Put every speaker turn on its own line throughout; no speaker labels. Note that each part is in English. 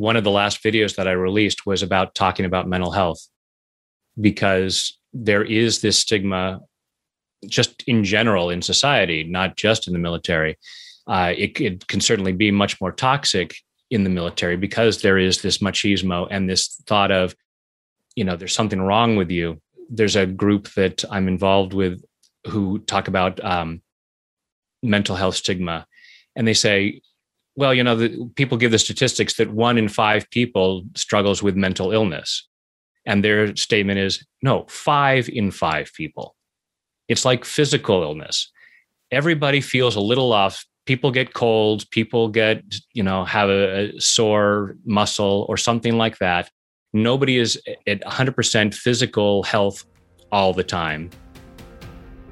one of the last videos that I released was about talking about mental health because there is this stigma just in general in society, not just in the military. Uh, it, it can certainly be much more toxic in the military because there is this machismo and this thought of, you know, there's something wrong with you. There's a group that I'm involved with who talk about um, mental health stigma, and they say, well, you know, the, people give the statistics that one in five people struggles with mental illness, and their statement is, no, five in five people. It's like physical illness. Everybody feels a little off people get cold, people get, you know, have a, a sore muscle or something like that. Nobody is at 100% physical health all the time.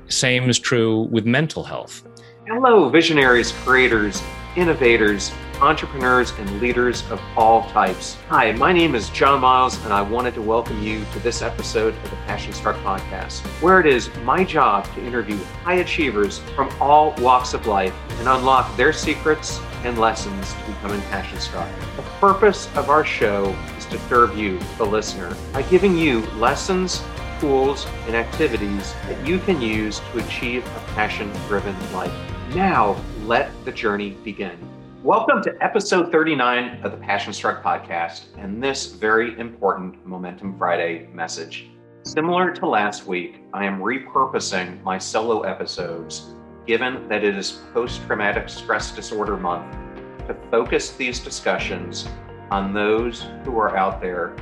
Same is true with mental health.
Hello, visionaries, creators, innovators, entrepreneurs, and leaders of all types. Hi, my name is John Miles, and I wanted to welcome you to this episode of the Passion Struck podcast, where it is my job to interview high achievers from all walks of life and unlock their secrets and lessons to becoming passion struck. The purpose of our show is to serve you, the listener, by giving you lessons, tools, and activities that you can use to achieve a passion driven life. Now, let the journey begin. Welcome to episode 39 of the Passion Struck podcast and this very important Momentum Friday message. Similar to last week, I am repurposing my solo episodes, given that it is post traumatic stress disorder month, to focus these discussions on those who are out there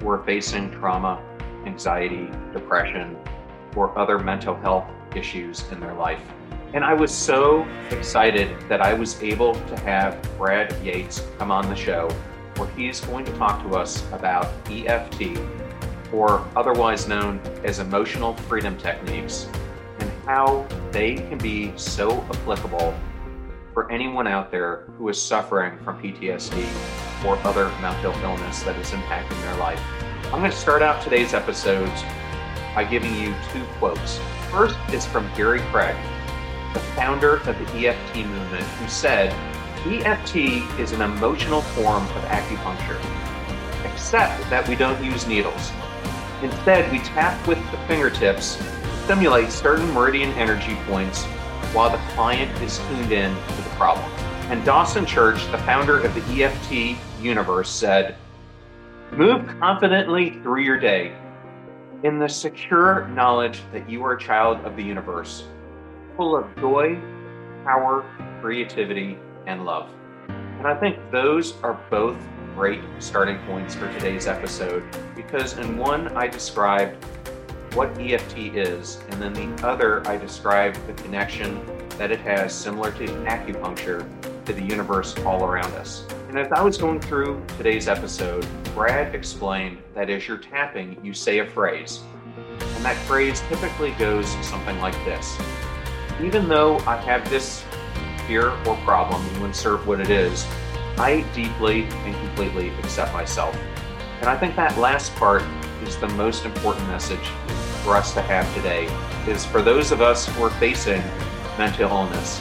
who are facing trauma, anxiety, depression, or other mental health issues in their life. And I was so excited that I was able to have Brad Yates come on the show, where he's going to talk to us about EFT, or otherwise known as emotional freedom techniques, and how they can be so applicable for anyone out there who is suffering from PTSD or other mental illness that is impacting their life. I'm going to start out today's episodes by giving you two quotes. First is from Gary Craig, the founder of the EFT movement, who said, EFT is an emotional form of acupuncture, except that we don't use needles. Instead, we tap with the fingertips to stimulate certain meridian energy points while the client is tuned in to the problem. And Dawson Church, the founder of the EFT universe, said, Move confidently through your day in the secure knowledge that you are a child of the universe full of joy, power, creativity, and love. And I think those are both great starting points for today's episode because in one, I described what EFT is, and then the other, I described the connection that it has, similar to acupuncture, to the universe all around us. And as I was going through today's episode, Brad explained that as you're tapping, you say a phrase. And that phrase typically goes something like this even though I have this fear or problem, you insert what it is, I deeply and completely accept myself. And I think that last part is the most important message for us to have today is for those of us who are facing mental illness,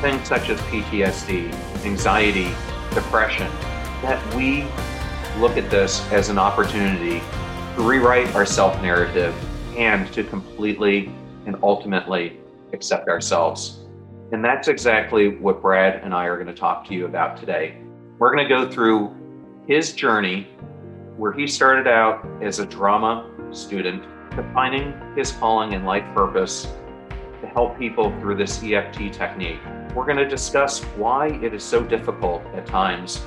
things such as PTSD, anxiety, depression, that we look at this as an opportunity to rewrite our self narrative and to completely and ultimately accept ourselves. And that's exactly what Brad and I are going to talk to you about today. We're going to go through his journey where he started out as a drama student, defining his calling and life purpose to help people through this EFT technique. We're going to discuss why it is so difficult at times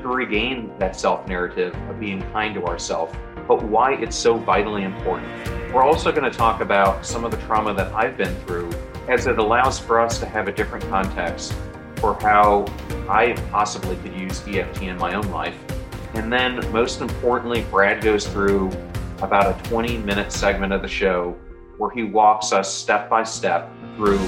to regain that self narrative of being kind to ourselves, but why it's so vitally important. We're also going to talk about some of the trauma that I've been through as it allows for us to have a different context for how I possibly could use EFT in my own life. And then, most importantly, Brad goes through about a 20 minute segment of the show where he walks us step by step through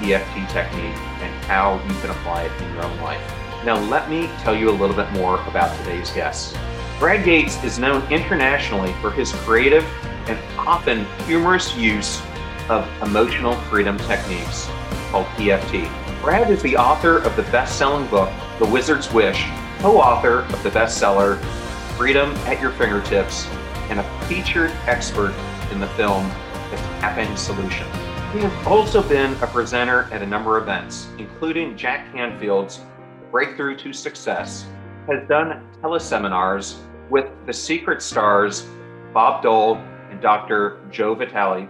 the EFT technique and how you can apply it in your own life. Now, let me tell you a little bit more about today's guest. Brad Yates is known internationally for his creative and often humorous use of emotional freedom techniques called EFT. Brad is the author of the best selling book, The Wizard's Wish co author of the bestseller Freedom at Your Fingertips, and a featured expert in the film The Tapping Solution. He has also been a presenter at a number of events, including Jack Canfield's Breakthrough to Success, has done teleseminars with the secret stars Bob Doyle and Dr. Joe Vitale,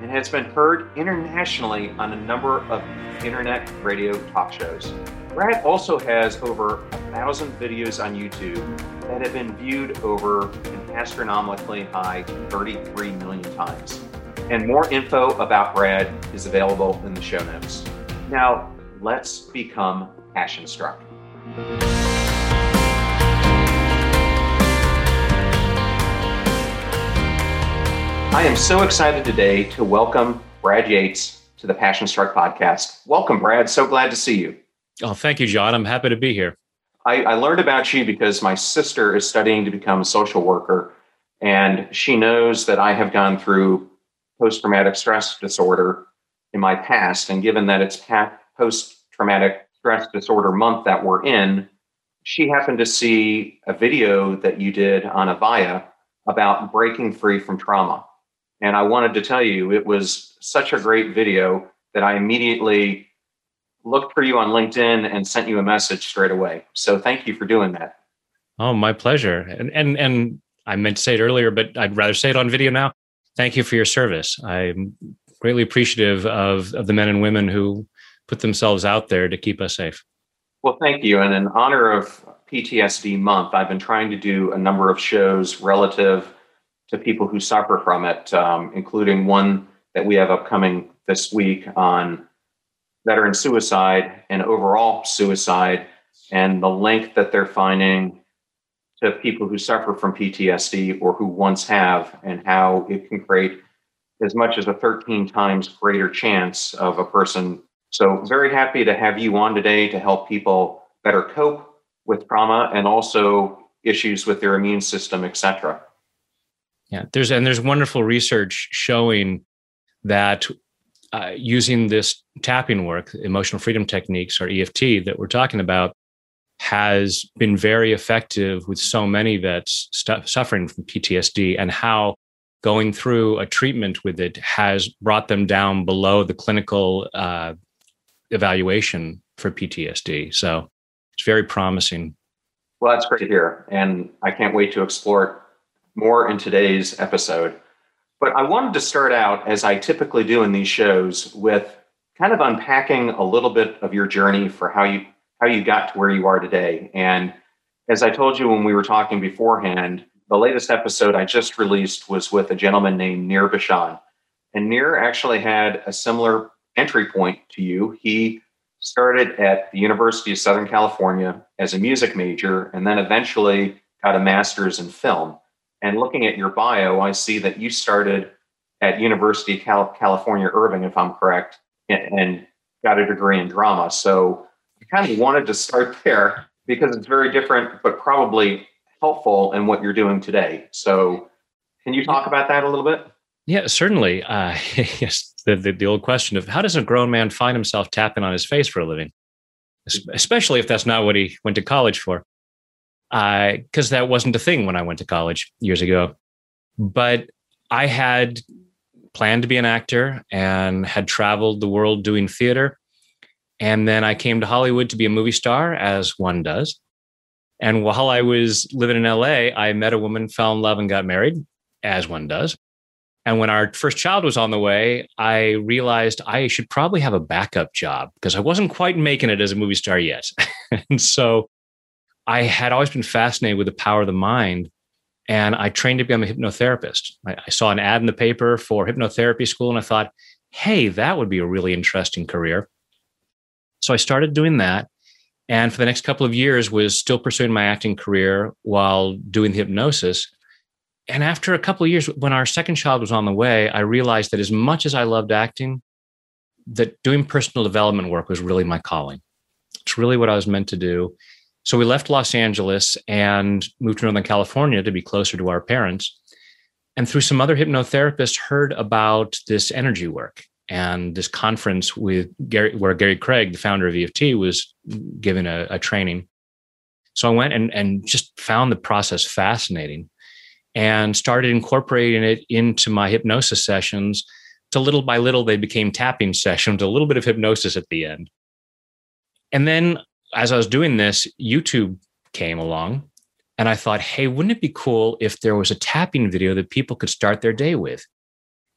and has been heard internationally on a number of internet radio talk shows. Brad also has over a thousand videos on YouTube that have been viewed over an astronomically high 33 million times. And more info about Brad is available in the show notes. Now, let's become passion struck. I am so excited today to welcome Brad Yates to the Passion Struck podcast. Welcome, Brad. So glad to see you.
Oh, thank you, John. I'm happy to be here.
I, I learned about you because my sister is studying to become a social worker, and she knows that I have gone through post traumatic stress disorder in my past. And given that it's post traumatic stress disorder month that we're in, she happened to see a video that you did on Avaya about breaking free from trauma. And I wanted to tell you, it was such a great video that I immediately looked for you on LinkedIn and sent you a message straight away. So thank you for doing that.
Oh, my pleasure. And and and I meant to say it earlier, but I'd rather say it on video now. Thank you for your service. I'm greatly appreciative of of the men and women who put themselves out there to keep us safe.
Well, thank you. And in honor of PTSD month, I've been trying to do a number of shows relative to people who suffer from it, um, including one that we have upcoming this week on veteran suicide and overall suicide and the link that they're finding to people who suffer from PTSD or who once have, and how it can create as much as a 13 times greater chance of a person. So, very happy to have you on today to help people better cope with trauma and also issues with their immune system, etc.
Yeah, there's and there's wonderful research showing that uh, using this tapping work, emotional freedom techniques or EFT that we're talking about, has been very effective with so many vets st- suffering from PTSD, and how going through a treatment with it has brought them down below the clinical uh, evaluation for PTSD. So it's very promising.
Well, that's great to hear, and I can't wait to explore more in today's episode. But I wanted to start out, as I typically do in these shows, with kind of unpacking a little bit of your journey for how you how you got to where you are today. And as I told you when we were talking beforehand, the latest episode I just released was with a gentleman named Nir Bashan. And Nir actually had a similar entry point to you. He started at the University of Southern California as a music major and then eventually got a master's in film. And looking at your bio, I see that you started at University of California, Irvine, if I'm correct, and got a degree in drama. So I kind of wanted to start there because it's very different, but probably helpful in what you're doing today. So can you talk about that a little bit?
Yeah, certainly. Uh, yes, the, the, the old question of how does a grown man find himself tapping on his face for a living, especially if that's not what he went to college for because uh, that wasn't a thing when I went to college years ago. But I had planned to be an actor and had traveled the world doing theater. And then I came to Hollywood to be a movie star, as one does. And while I was living in LA, I met a woman, fell in love, and got married, as one does. And when our first child was on the way, I realized I should probably have a backup job because I wasn't quite making it as a movie star yet. and so I had always been fascinated with the power of the mind. And I trained to become a hypnotherapist. I, I saw an ad in the paper for hypnotherapy school, and I thought, hey, that would be a really interesting career. So I started doing that. And for the next couple of years, was still pursuing my acting career while doing the hypnosis. And after a couple of years, when our second child was on the way, I realized that as much as I loved acting, that doing personal development work was really my calling. It's really what I was meant to do. So we left Los Angeles and moved to Northern California to be closer to our parents. And through some other hypnotherapists, heard about this energy work and this conference with Gary, where Gary Craig, the founder of EFT, was given a, a training. So I went and, and just found the process fascinating and started incorporating it into my hypnosis sessions. To little by little, they became tapping sessions, a little bit of hypnosis at the end. And then as I was doing this, YouTube came along and I thought, hey, wouldn't it be cool if there was a tapping video that people could start their day with?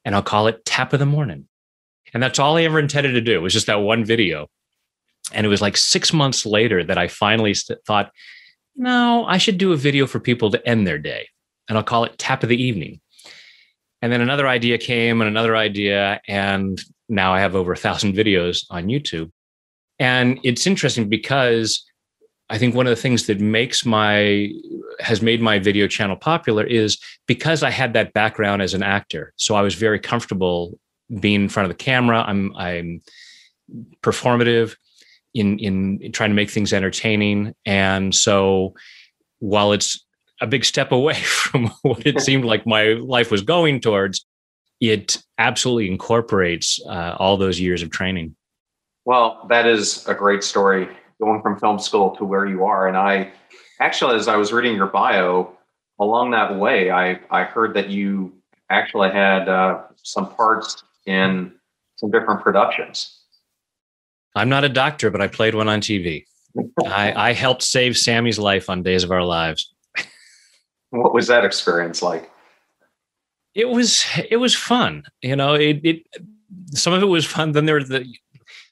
And I'll call it Tap of the Morning. And that's all I ever intended to do was just that one video. And it was like six months later that I finally thought, no, I should do a video for people to end their day. And I'll call it Tap of the Evening. And then another idea came and another idea. And now I have over a thousand videos on YouTube. And it's interesting because I think one of the things that makes my has made my video channel popular is because I had that background as an actor. So I was very comfortable being in front of the camera. I'm I'm performative in in trying to make things entertaining. And so while it's a big step away from what it seemed like my life was going towards, it absolutely incorporates uh, all those years of training.
Well, that is a great story going from film school to where you are. And I actually, as I was reading your bio, along that way, I, I heard that you actually had uh, some parts in some different productions.
I'm not a doctor, but I played one on TV. I, I helped save Sammy's life on Days of Our Lives.
What was that experience like?
It was it was fun. You know, it, it some of it was fun. Then there were the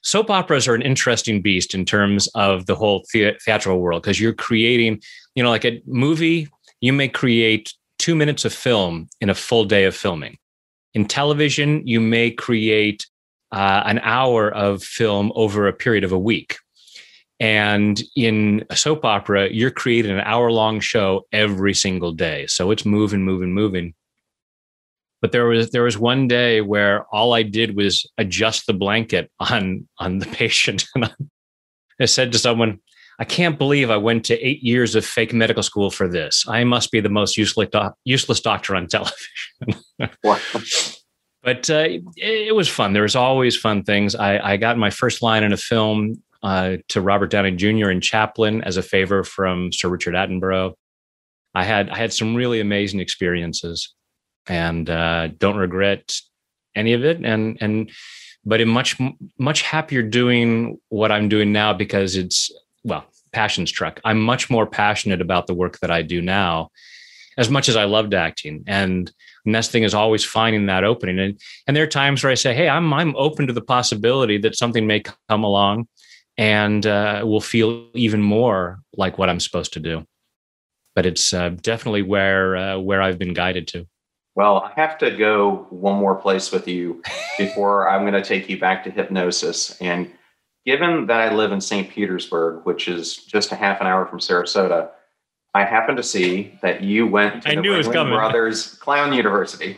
soap operas are an interesting beast in terms of the whole the- theatrical world because you're creating, you know, like a movie, you may create two minutes of film in a full day of filming. In television, you may create uh, an hour of film over a period of a week. And in a soap opera, you're creating an hour long show every single day. So it's moving, moving, moving. But there was there was one day where all I did was adjust the blanket on on the patient, and I said to someone, "I can't believe I went to eight years of fake medical school for this. I must be the most useless do- useless doctor on television." but uh, it, it, was fun. There was always fun things. I, I got my first line in a film uh, to Robert Downey Jr. in Chaplin as a favor from Sir Richard Attenborough. I had I had some really amazing experiences and uh, don't regret any of it. And and but I'm much much happier doing what I'm doing now because it's well passion struck. I'm much more passionate about the work that I do now, as much as I loved acting. And next thing is always finding that opening. And and there are times where I say, hey, I'm I'm open to the possibility that something may come along and uh, will feel even more like what I'm supposed to do. But it's uh, definitely where uh, where I've been guided to.
Well, I have to go one more place with you before I'm going to take you back to hypnosis. And given that I live in St. Petersburg, which is just a half an hour from Sarasota, I happen to see that you went to I the knew Ringling Brothers Clown University,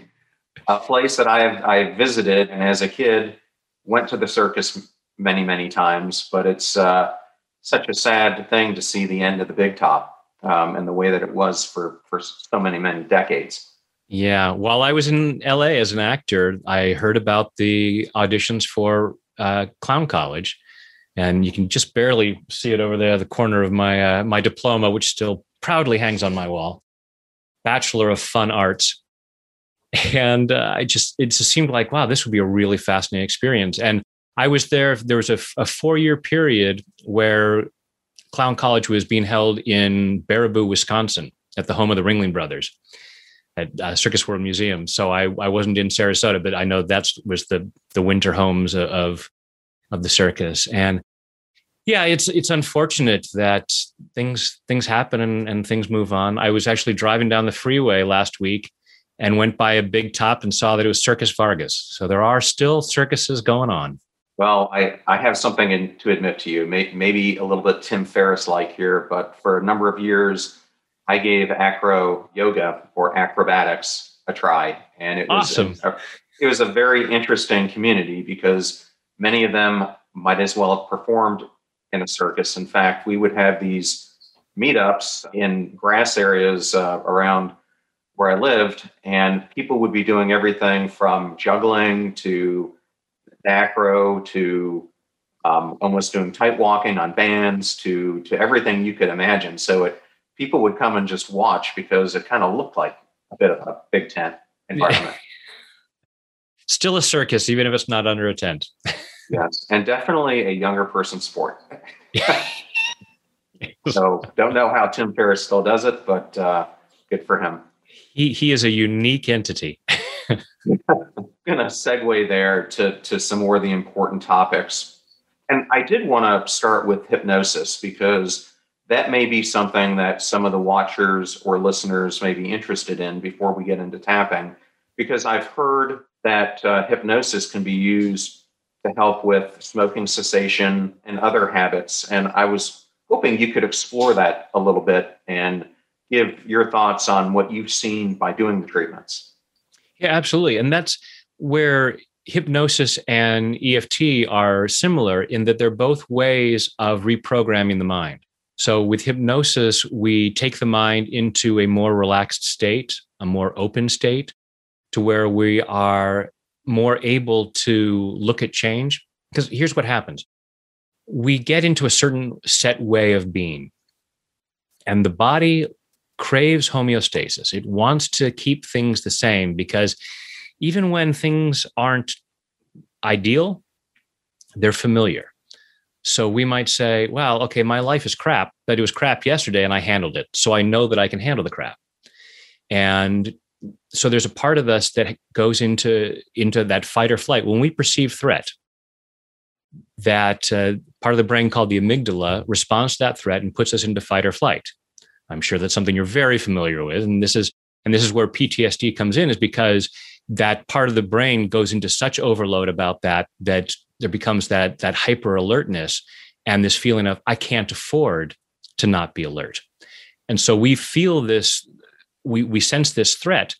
a place that I I visited, and as a kid went to the circus many many times. But it's uh, such a sad thing to see the end of the big top um, and the way that it was for for so many many decades.
Yeah. While I was in LA as an actor, I heard about the auditions for uh, Clown College, and you can just barely see it over there, the corner of my uh, my diploma, which still proudly hangs on my wall. Bachelor of Fun Arts, and uh, I just it just seemed like wow, this would be a really fascinating experience. And I was there. There was a, a four year period where Clown College was being held in Baraboo, Wisconsin, at the home of the Ringling Brothers at uh, Circus World Museum. So I I wasn't in Sarasota, but I know that's was the the winter homes of of the circus. And yeah, it's it's unfortunate that things things happen and, and things move on. I was actually driving down the freeway last week and went by a big top and saw that it was Circus Vargas. So there are still circuses going on.
Well, I, I have something in, to admit to you, may, maybe a little bit Tim Ferriss like here, but for a number of years, I gave acro yoga or acrobatics a try, and it was
awesome.
A, it was a very interesting community because many of them might as well have performed in a circus. In fact, we would have these meetups in grass areas uh, around where I lived, and people would be doing everything from juggling to acro to um, almost doing tight walking on bands to to everything you could imagine. So it people would come and just watch because it kind of looked like a bit of a big tent environment.
Still a circus, even if it's not under a tent.
yes, and definitely a younger person sport. so don't know how Tim Ferriss still does it, but uh, good for him.
He he is a unique entity.
I'm gonna segue there to to some more of the important topics. And I did want to start with hypnosis because that may be something that some of the watchers or listeners may be interested in before we get into tapping. Because I've heard that uh, hypnosis can be used to help with smoking cessation and other habits. And I was hoping you could explore that a little bit and give your thoughts on what you've seen by doing the treatments.
Yeah, absolutely. And that's where hypnosis and EFT are similar in that they're both ways of reprogramming the mind. So, with hypnosis, we take the mind into a more relaxed state, a more open state, to where we are more able to look at change. Because here's what happens we get into a certain set way of being. And the body craves homeostasis. It wants to keep things the same because even when things aren't ideal, they're familiar. So we might say, well, okay, my life is crap, but it was crap yesterday and I handled it. So I know that I can handle the crap. And so there's a part of us that goes into into that fight or flight when we perceive threat that uh, part of the brain called the amygdala responds to that threat and puts us into fight or flight. I'm sure that's something you're very familiar with, and this is and this is where PTSD comes in, is because that part of the brain goes into such overload about that that there becomes that that hyper alertness and this feeling of I can't afford to not be alert, and so we feel this, we we sense this threat,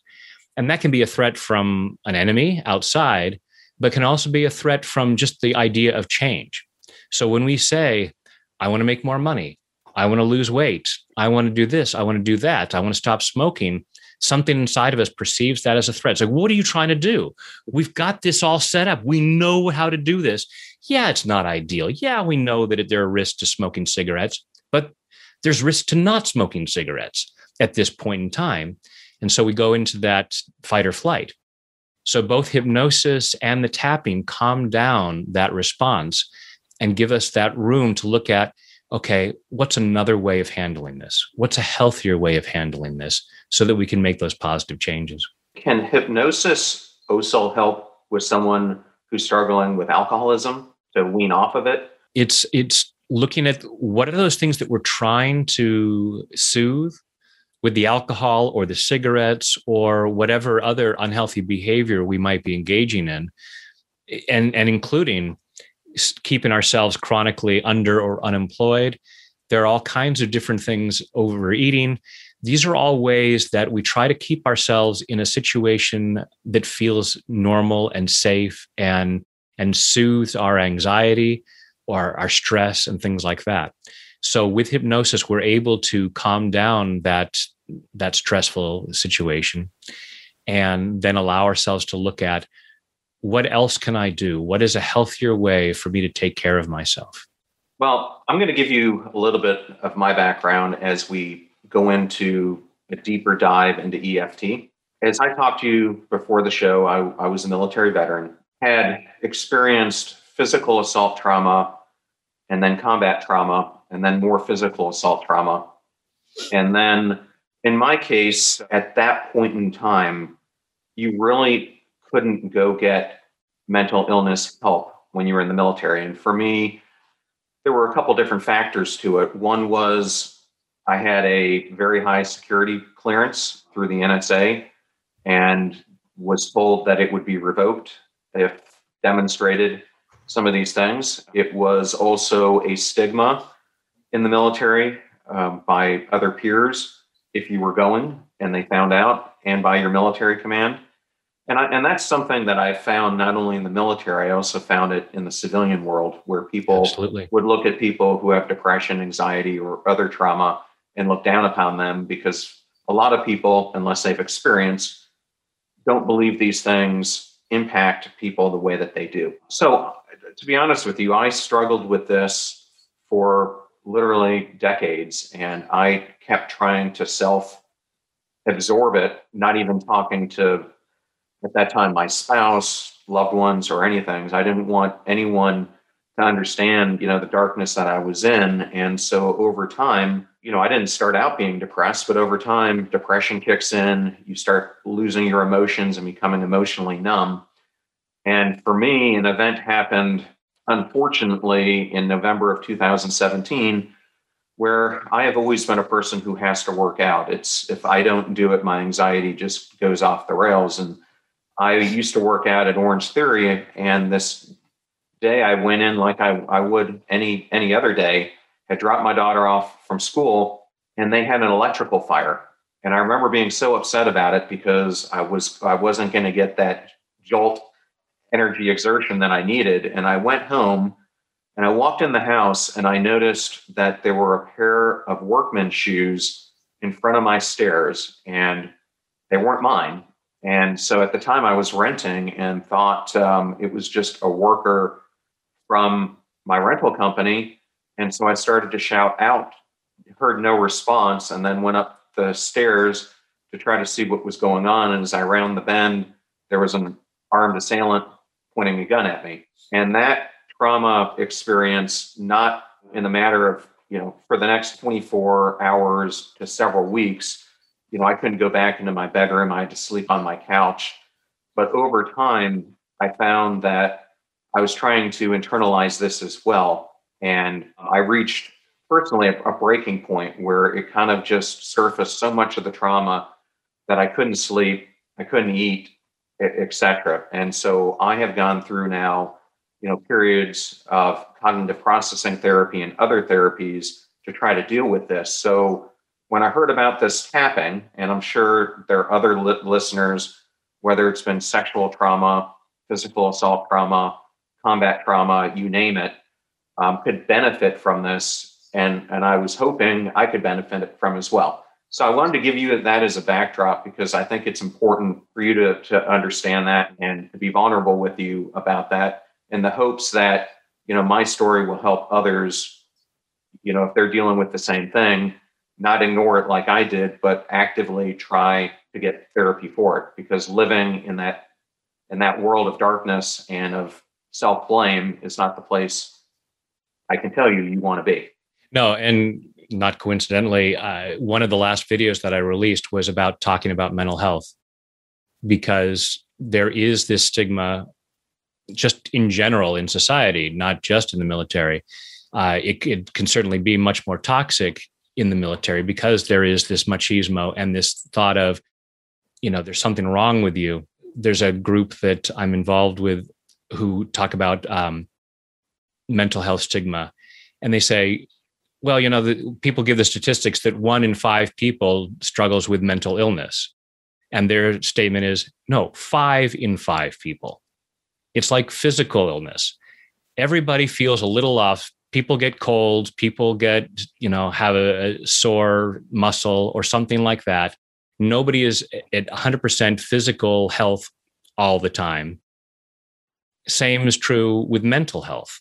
and that can be a threat from an enemy outside but can also be a threat from just the idea of change. So when we say, I want to make more money, I want to lose weight, I want to do this, I want to do that, I want to stop smoking, something inside of us perceives that as a threat. It's like, what are you trying to do? We've got this all set up. We know how to do this. Yeah, it's not ideal. Yeah, we know that there are risks to smoking cigarettes, but there's risk to not smoking cigarettes at this point in time. And so we go into that fight or flight. So both hypnosis and the tapping calm down that response and give us that room to look at okay, what's another way of handling this? What's a healthier way of handling this so that we can make those positive changes?
Can hypnosis also help with someone who's struggling with alcoholism to wean off of it?
It's it's looking at what are those things that we're trying to soothe with the alcohol or the cigarettes or whatever other unhealthy behavior we might be engaging in and and including keeping ourselves chronically under or unemployed. There are all kinds of different things overeating. These are all ways that we try to keep ourselves in a situation that feels normal and safe and and soothes our anxiety or our stress and things like that. So with hypnosis, we're able to calm down that that stressful situation and then allow ourselves to look at what else can I do? What is a healthier way for me to take care of myself?
Well, I'm going to give you a little bit of my background as we go into a deeper dive into EFT. As I talked to you before the show, I, I was a military veteran, had experienced physical assault trauma and then combat trauma and then more physical assault trauma. And then in my case, at that point in time, you really couldn't go get mental illness help when you were in the military. And for me, there were a couple different factors to it. One was I had a very high security clearance through the NSA and was told that it would be revoked if demonstrated some of these things. It was also a stigma in the military um, by other peers if you were going and they found out, and by your military command. And, I, and that's something that I found not only in the military, I also found it in the civilian world where people
Absolutely.
would look at people who have depression, anxiety, or other trauma and look down upon them because a lot of people, unless they've experienced, don't believe these things impact people the way that they do. So to be honest with you, I struggled with this for literally decades, and I kept trying to self absorb it, not even talking to, at that time, my spouse, loved ones, or anything. I didn't want anyone to understand, you know, the darkness that I was in. And so over time, you know, I didn't start out being depressed, but over time, depression kicks in. You start losing your emotions and becoming emotionally numb. And for me, an event happened, unfortunately, in November of 2017, where I have always been a person who has to work out. It's if I don't do it, my anxiety just goes off the rails. And I used to work out at Orange Theory, and this day I went in like I, I would any any other day, had dropped my daughter off from school, and they had an electrical fire. And I remember being so upset about it because I was I wasn't going to get that jolt energy exertion that I needed. And I went home and I walked in the house and I noticed that there were a pair of workman shoes in front of my stairs and they weren't mine. And so at the time I was renting and thought um, it was just a worker from my rental company. And so I started to shout out, heard no response, and then went up the stairs to try to see what was going on. And as I round the bend, there was an armed assailant pointing a gun at me. And that trauma experience, not in the matter of, you know, for the next 24 hours to several weeks, you know, I couldn't go back into my bedroom. I had to sleep on my couch. But over time, I found that I was trying to internalize this as well. And I reached personally a, a breaking point where it kind of just surfaced so much of the trauma that I couldn't sleep, I couldn't eat, etc. And so I have gone through now, you know, periods of cognitive processing therapy and other therapies to try to deal with this. So when I heard about this tapping, and I'm sure there are other li- listeners, whether it's been sexual trauma, physical assault trauma, combat trauma, you name it, um, could benefit from this. And, and I was hoping I could benefit from as well. So I wanted to give you that as a backdrop because I think it's important for you to, to understand that and to be vulnerable with you about that in the hopes that, you know, my story will help others, you know, if they're dealing with the same thing, not ignore it like I did, but actively try to get therapy for it because living in that in that world of darkness and of self blame is not the place I can tell you you want to be.
No, and not coincidentally, uh, one of the last videos that I released was about talking about mental health because there is this stigma just in general in society, not just in the military. Uh, it, it can certainly be much more toxic in the military because there is this machismo and this thought of, you know, there's something wrong with you. There's a group that I'm involved with who talk about um, mental health stigma, and they say, well, you know, the, people give the statistics that one in five people struggles with mental illness, and their statement is, no, five in five people. It's like physical illness. Everybody feels a little off. People get cold, People get, you know, have a, a sore muscle or something like that. Nobody is at 100% physical health all the time same is true with mental health.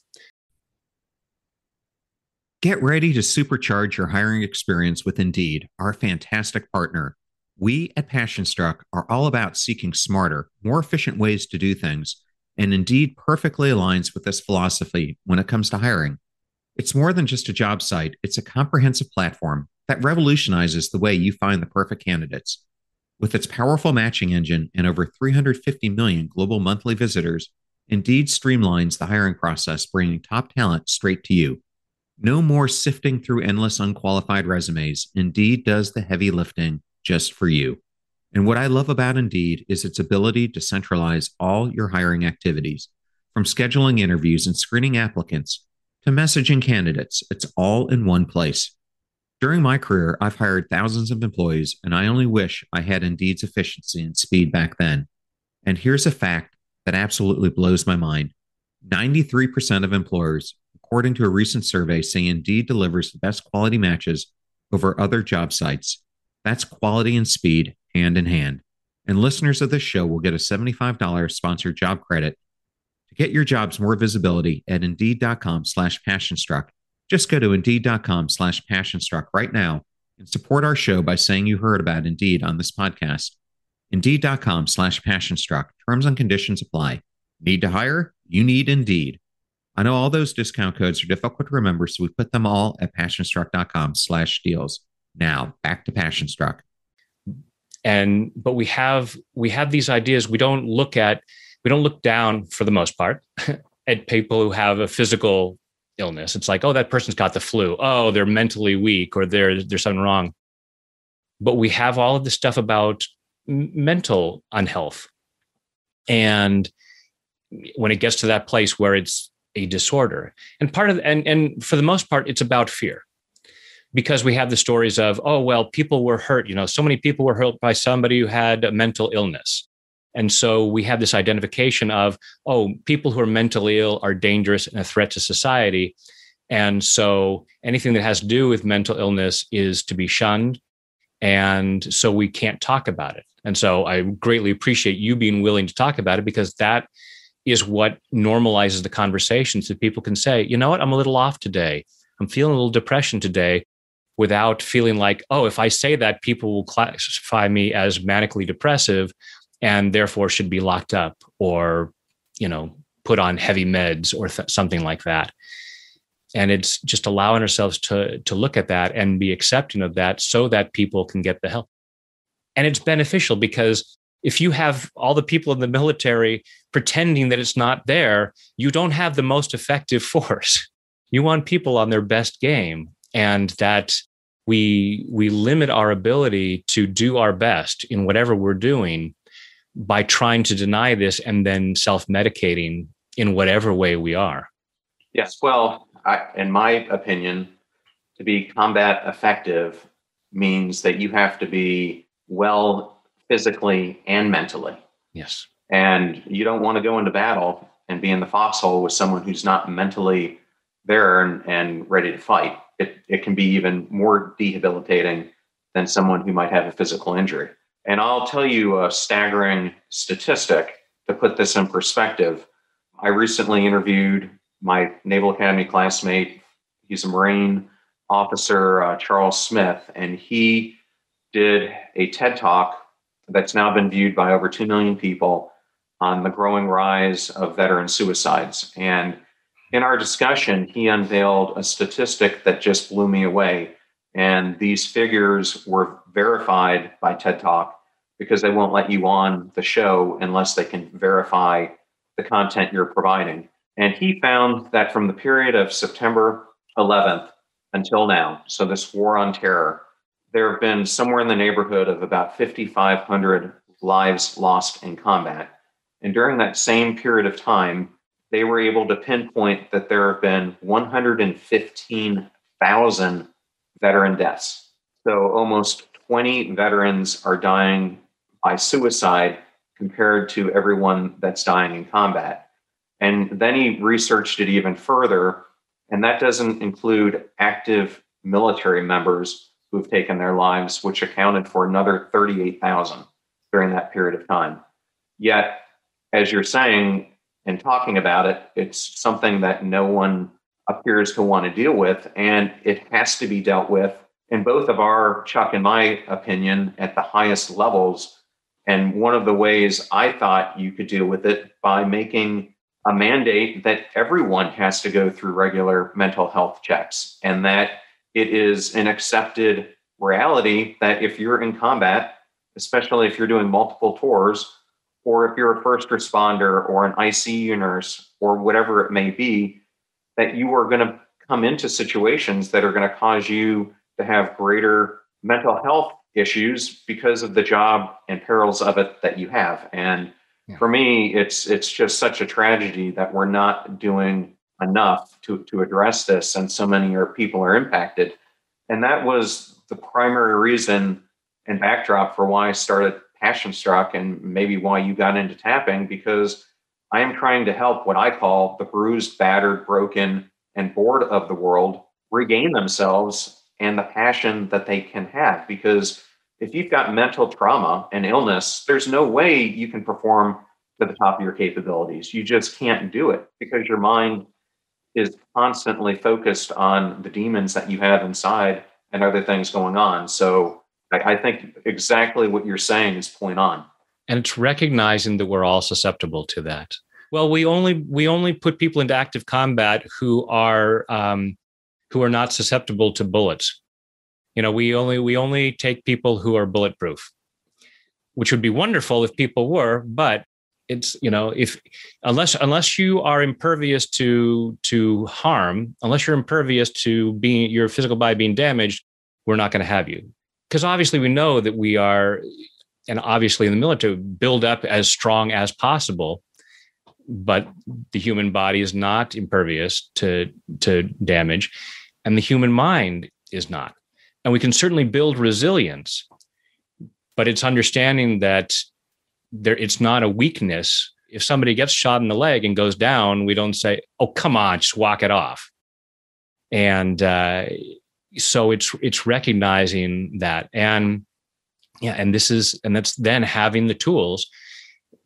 Get ready to supercharge your hiring experience with Indeed, our fantastic partner. We at PassionStruck are all about seeking smarter, more efficient ways to do things, and Indeed perfectly aligns with this philosophy when it comes to hiring. It's more than just a job site, it's a comprehensive platform that revolutionizes the way you find the perfect candidates. With its powerful matching engine and over 350 million global monthly visitors, Indeed streamlines the hiring process, bringing top talent straight to you. No more sifting through endless unqualified resumes. Indeed does the heavy lifting just for you. And what I love about Indeed is its ability to centralize all your hiring activities, from scheduling interviews and screening applicants to messaging candidates. It's all in one place. During my career, I've hired thousands of employees, and I only wish I had Indeed's efficiency and speed back then. And here's a fact that absolutely blows my mind. 93% of employers, according to a recent survey, say Indeed delivers the best quality matches over other job sites. That's quality and speed hand in hand. And listeners of this show will get a $75 sponsored job credit To get your jobs more visibility at indeed.com slash passionstruck, just go to indeed.com slash passionstruck right now and support our show by saying you heard about Indeed on this podcast. Indeed.com slash passionstruck. Terms and conditions apply. Need to hire? You need Indeed. I know all those discount codes are difficult to remember, so we put them all at passionstruck.com slash deals. Now back to Passionstruck.
And but we have we have these ideas. We don't look at we don't look down for the most part at people who have a physical illness. It's like, oh, that person's got the flu. Oh, they're mentally weak or there's there's something wrong. But we have all of this stuff about mental unhealth. And when it gets to that place where it's a disorder, and part of and and for the most part, it's about fear. Because we have the stories of, oh, well, people were hurt. You know, so many people were hurt by somebody who had a mental illness. And so we have this identification of, oh, people who are mentally ill are dangerous and a threat to society. And so anything that has to do with mental illness is to be shunned. And so we can't talk about it. And so I greatly appreciate you being willing to talk about it because that is what normalizes the conversation so people can say, you know what, I'm a little off today. I'm feeling a little depression today without feeling like, oh, if I say that, people will classify me as manically depressive and therefore should be locked up or you know put on heavy meds or th- something like that. And it's just allowing ourselves to to look at that and be accepting of that so that people can get the help. And it's beneficial because if you have all the people in the military pretending that it's not there you don't have the most effective force. You want people on their best game and that we we limit our ability to do our best in whatever we're doing by trying to deny this and then self medicating in whatever way we are.
Yes. Well, I, in my opinion, to be combat effective means that you have to be well physically and mentally.
Yes.
And you don't want to go into battle and be in the foxhole with someone who's not mentally there and, and ready to fight. It, it can be even more debilitating than someone who might have a physical injury. And I'll tell you a staggering statistic to put this in perspective. I recently interviewed my Naval Academy classmate. He's a Marine officer, uh, Charles Smith, and he did a TED talk that's now been viewed by over 2 million people on the growing rise of veteran suicides. And in our discussion, he unveiled a statistic that just blew me away. And these figures were verified by TED Talk because they won't let you on the show unless they can verify the content you're providing. And he found that from the period of September 11th until now, so this war on terror, there have been somewhere in the neighborhood of about 5,500 lives lost in combat. And during that same period of time, they were able to pinpoint that there have been 115,000 veteran deaths. So almost 20 veterans are dying by suicide compared to everyone that's dying in combat. And then he researched it even further, and that doesn't include active military members who've taken their lives, which accounted for another 38,000 during that period of time. Yet, as you're saying and talking about it, it's something that no one appears to want to deal with, and it has to be dealt with in both of our, Chuck, in my opinion, at the highest levels. And one of the ways I thought you could deal with it by making a mandate that everyone has to go through regular mental health checks and that it is an accepted reality that if you're in combat, especially if you're doing multiple tours, or if you're a first responder or an ICU nurse or whatever it may be, that you are going to come into situations that are going to cause you to have greater mental health issues because of the job and perils of it that you have. And yeah. for me, it's it's just such a tragedy that we're not doing enough to to address this, and so many are, people are impacted. And that was the primary reason and backdrop for why I started Passion Struck, and maybe why you got into tapping because I am trying to help what I call the bruised, battered, broken, and bored of the world regain themselves and the passion that they can have. Because if you've got mental trauma and illness, there's no way you can perform to the top of your capabilities. You just can't do it because your mind is constantly focused on the demons that you have inside and other things going on. So I, think exactly what you're saying is point on.
And it's recognizing that we're all susceptible to that. Well, we only we only put people into active combat who are um, who are not susceptible to bullets. You know, we only we only take people who are bulletproof, which would be wonderful if people were, but it's you know if unless unless you are impervious to to harm unless you're impervious to being your physical body being damaged we're not going to have you because obviously we know that we are and obviously in the military build up as strong as possible but the human body is not impervious to to damage and the human mind is not. And we can certainly build resilience but it's understanding that there it's not a weakness. If somebody gets shot in the leg and goes down we don't say oh come on just walk it off. And uh, so it's it's recognizing that. And yeah and this is and that's then having the tools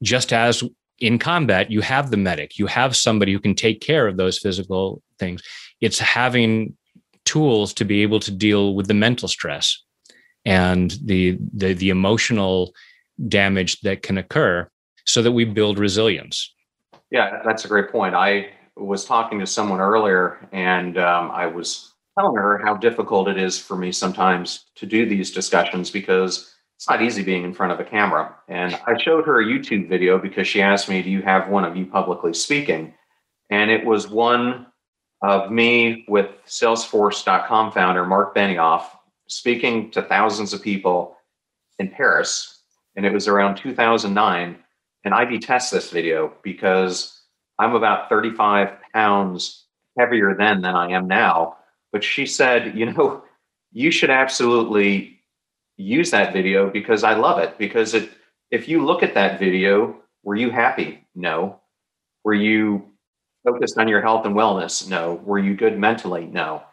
just as in combat you have the medic you have somebody who can take care of those physical things it's having tools to be able to deal with the mental stress and the the, the emotional damage that can occur so that we build resilience.
Yeah, that's a great point. I was talking to someone earlier and um, I was telling her how difficult it is for me sometimes to do these discussions because it's not easy being in front of a camera. And I showed her a YouTube video because she asked me, Do you have one of you publicly speaking? And it was one of me with Salesforce.com founder Mark Benioff speaking to thousands of people in Paris and it was around 2009. And I detest this video because I'm about 35 pounds heavier then than I am now. But she said, you know, you should absolutely use that video because I love it. Because it, if you look at that video, were you happy? No. Were you focused on your health and wellness? No. Were you good mentally? No.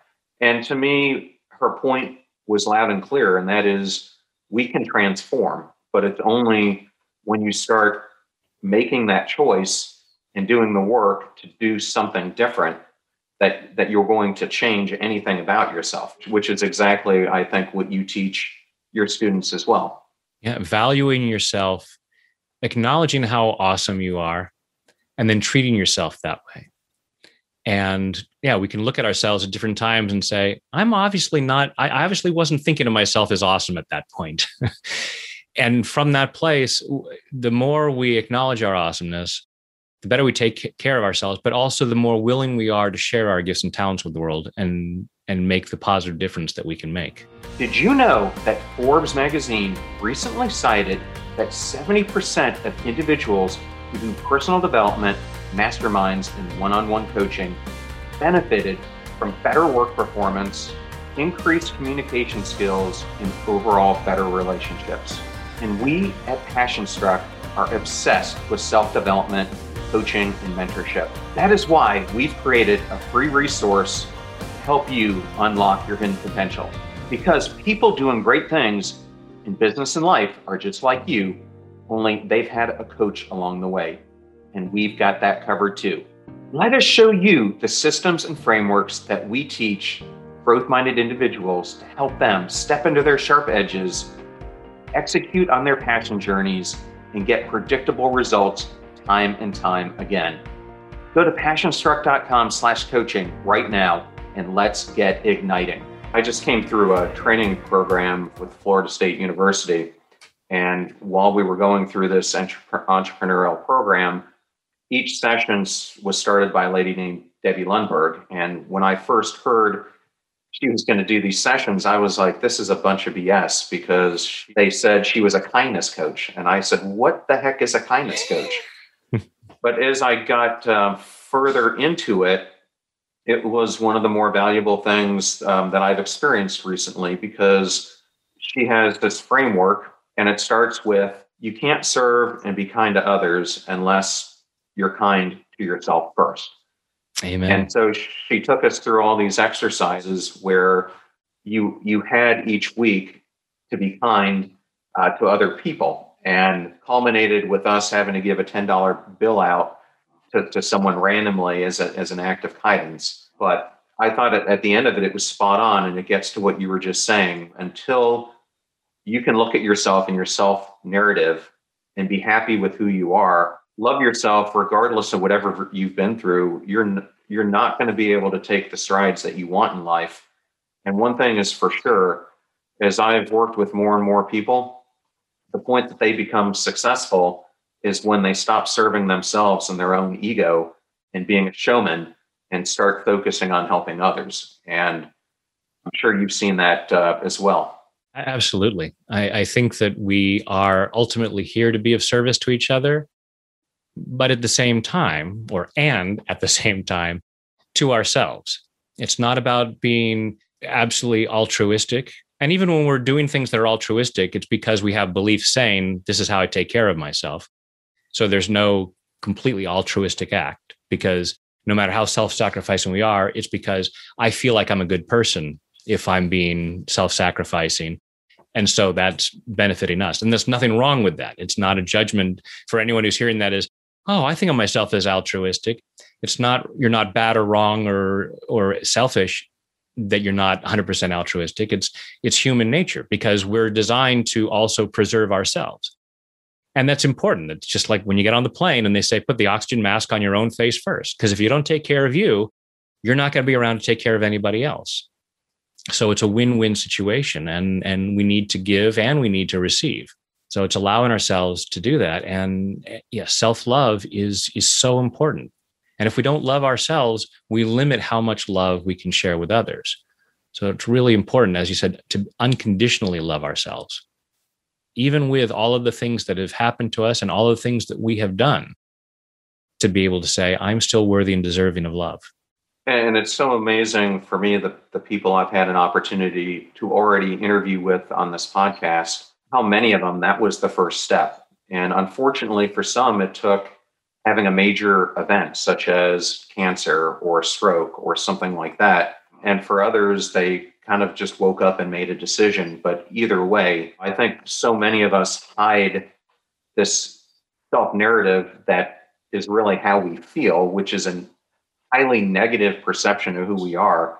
And to me, her point was loud and clear, and that is we can transform but it's only when you start making that choice and doing the work to do something different that that you're going to change anything about yourself which is exactly i think what you teach your students as well
yeah valuing yourself acknowledging how awesome you are and then treating yourself that way and yeah we can look at ourselves at different times and say i'm obviously not i obviously wasn't thinking of myself as awesome at that point. and from that place the more we acknowledge our awesomeness the better we take care of ourselves but also the more willing we are to share our gifts and talents with the world and and make the positive difference that we can make
did you know that forbes magazine recently cited that 70% of individuals who do personal development masterminds and one-on-one coaching benefited from better work performance increased communication skills and overall better relationships and we at Passion Struck are obsessed with self development, coaching, and mentorship. That is why we've created a free resource help you unlock your hidden potential. Because people doing great things in business and life are just like you, only they've had a coach along the way. And we've got that covered too. Let us show you the systems and frameworks that we teach growth minded individuals to help them step into their sharp edges execute on their passion journeys, and get predictable results time and time again. Go to passionstruck.com slash coaching right now and let's get igniting. I just came through a training program with Florida State University. And while we were going through this entrepreneurial program, each session was started by a lady named Debbie Lundberg. And when I first heard she was going to do these sessions, I was like, this is a bunch of BS because they said she was a kindness coach. And I said, what the heck is a kindness coach? but as I got uh, further into it, it was one of the more valuable things um, that I've experienced recently because she has this framework and it starts with you can't serve and be kind to others unless you're kind to yourself first.
Amen.
And so she took us through all these exercises where you you had each week to be kind uh, to other people, and culminated with us having to give a $10 bill out to, to someone randomly as, a, as an act of kindness. But I thought at, at the end of it, it was spot on. And it gets to what you were just saying. Until you can look at yourself and your self narrative and be happy with who you are, love yourself regardless of whatever you've been through, you're, you're not going to be able to take the strides that you want in life. And one thing is for sure, as I've worked with more and more people, the point that they become successful is when they stop serving themselves and their own ego and being a showman and start focusing on helping others. And I'm sure you've seen that uh, as well.
Absolutely. I, I think that we are ultimately here to be of service to each other, but at the same time, or and at the same time, to ourselves. It's not about being absolutely altruistic. And even when we're doing things that are altruistic, it's because we have beliefs saying, this is how I take care of myself. So there's no completely altruistic act because no matter how self sacrificing we are, it's because I feel like I'm a good person if I'm being self sacrificing. And so that's benefiting us. And there's nothing wrong with that. It's not a judgment for anyone who's hearing that is, oh, I think of myself as altruistic. It's not, you're not bad or wrong or, or selfish that you're not 100% altruistic. It's, it's human nature because we're designed to also preserve ourselves. And that's important. It's just like when you get on the plane and they say, put the oxygen mask on your own face first. Because if you don't take care of you, you're not going to be around to take care of anybody else. So it's a win-win situation. And, and we need to give and we need to receive. So it's allowing ourselves to do that. And yes, yeah, self-love is, is so important. And if we don't love ourselves, we limit how much love we can share with others. So it's really important, as you said, to unconditionally love ourselves even with all of the things that have happened to us and all of the things that we have done, to be able to say, I'm still worthy and deserving of love.
And it's so amazing for me that the people I've had an opportunity to already interview with on this podcast, how many of them that was the first step. And unfortunately, for some, it took having a major event such as cancer or stroke or something like that. And for others, they kind of just woke up and made a decision. But either way, I think so many of us hide this self narrative that is really how we feel, which is a highly negative perception of who we are.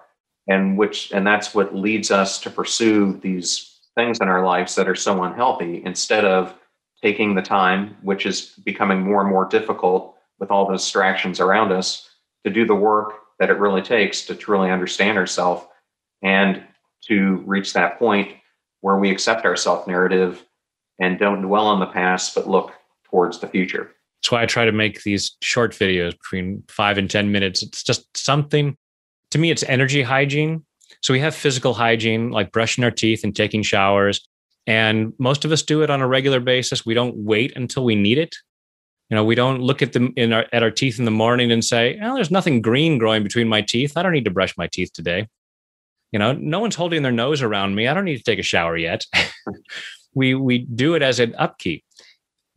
And which and that's what leads us to pursue these things in our lives that are so unhealthy instead of taking the time, which is becoming more and more difficult with all the distractions around us, to do the work that it really takes to truly understand ourselves and to reach that point where we accept our self narrative and don't dwell on the past, but look towards the future.
That's why I try to make these short videos between five and 10 minutes. It's just something, to me, it's energy hygiene. So we have physical hygiene, like brushing our teeth and taking showers. And most of us do it on a regular basis. We don't wait until we need it. You know, we don't look at them in our at our teeth in the morning and say, "Oh, there's nothing green growing between my teeth. I don't need to brush my teeth today." You know, no one's holding their nose around me. I don't need to take a shower yet. we we do it as an upkeep,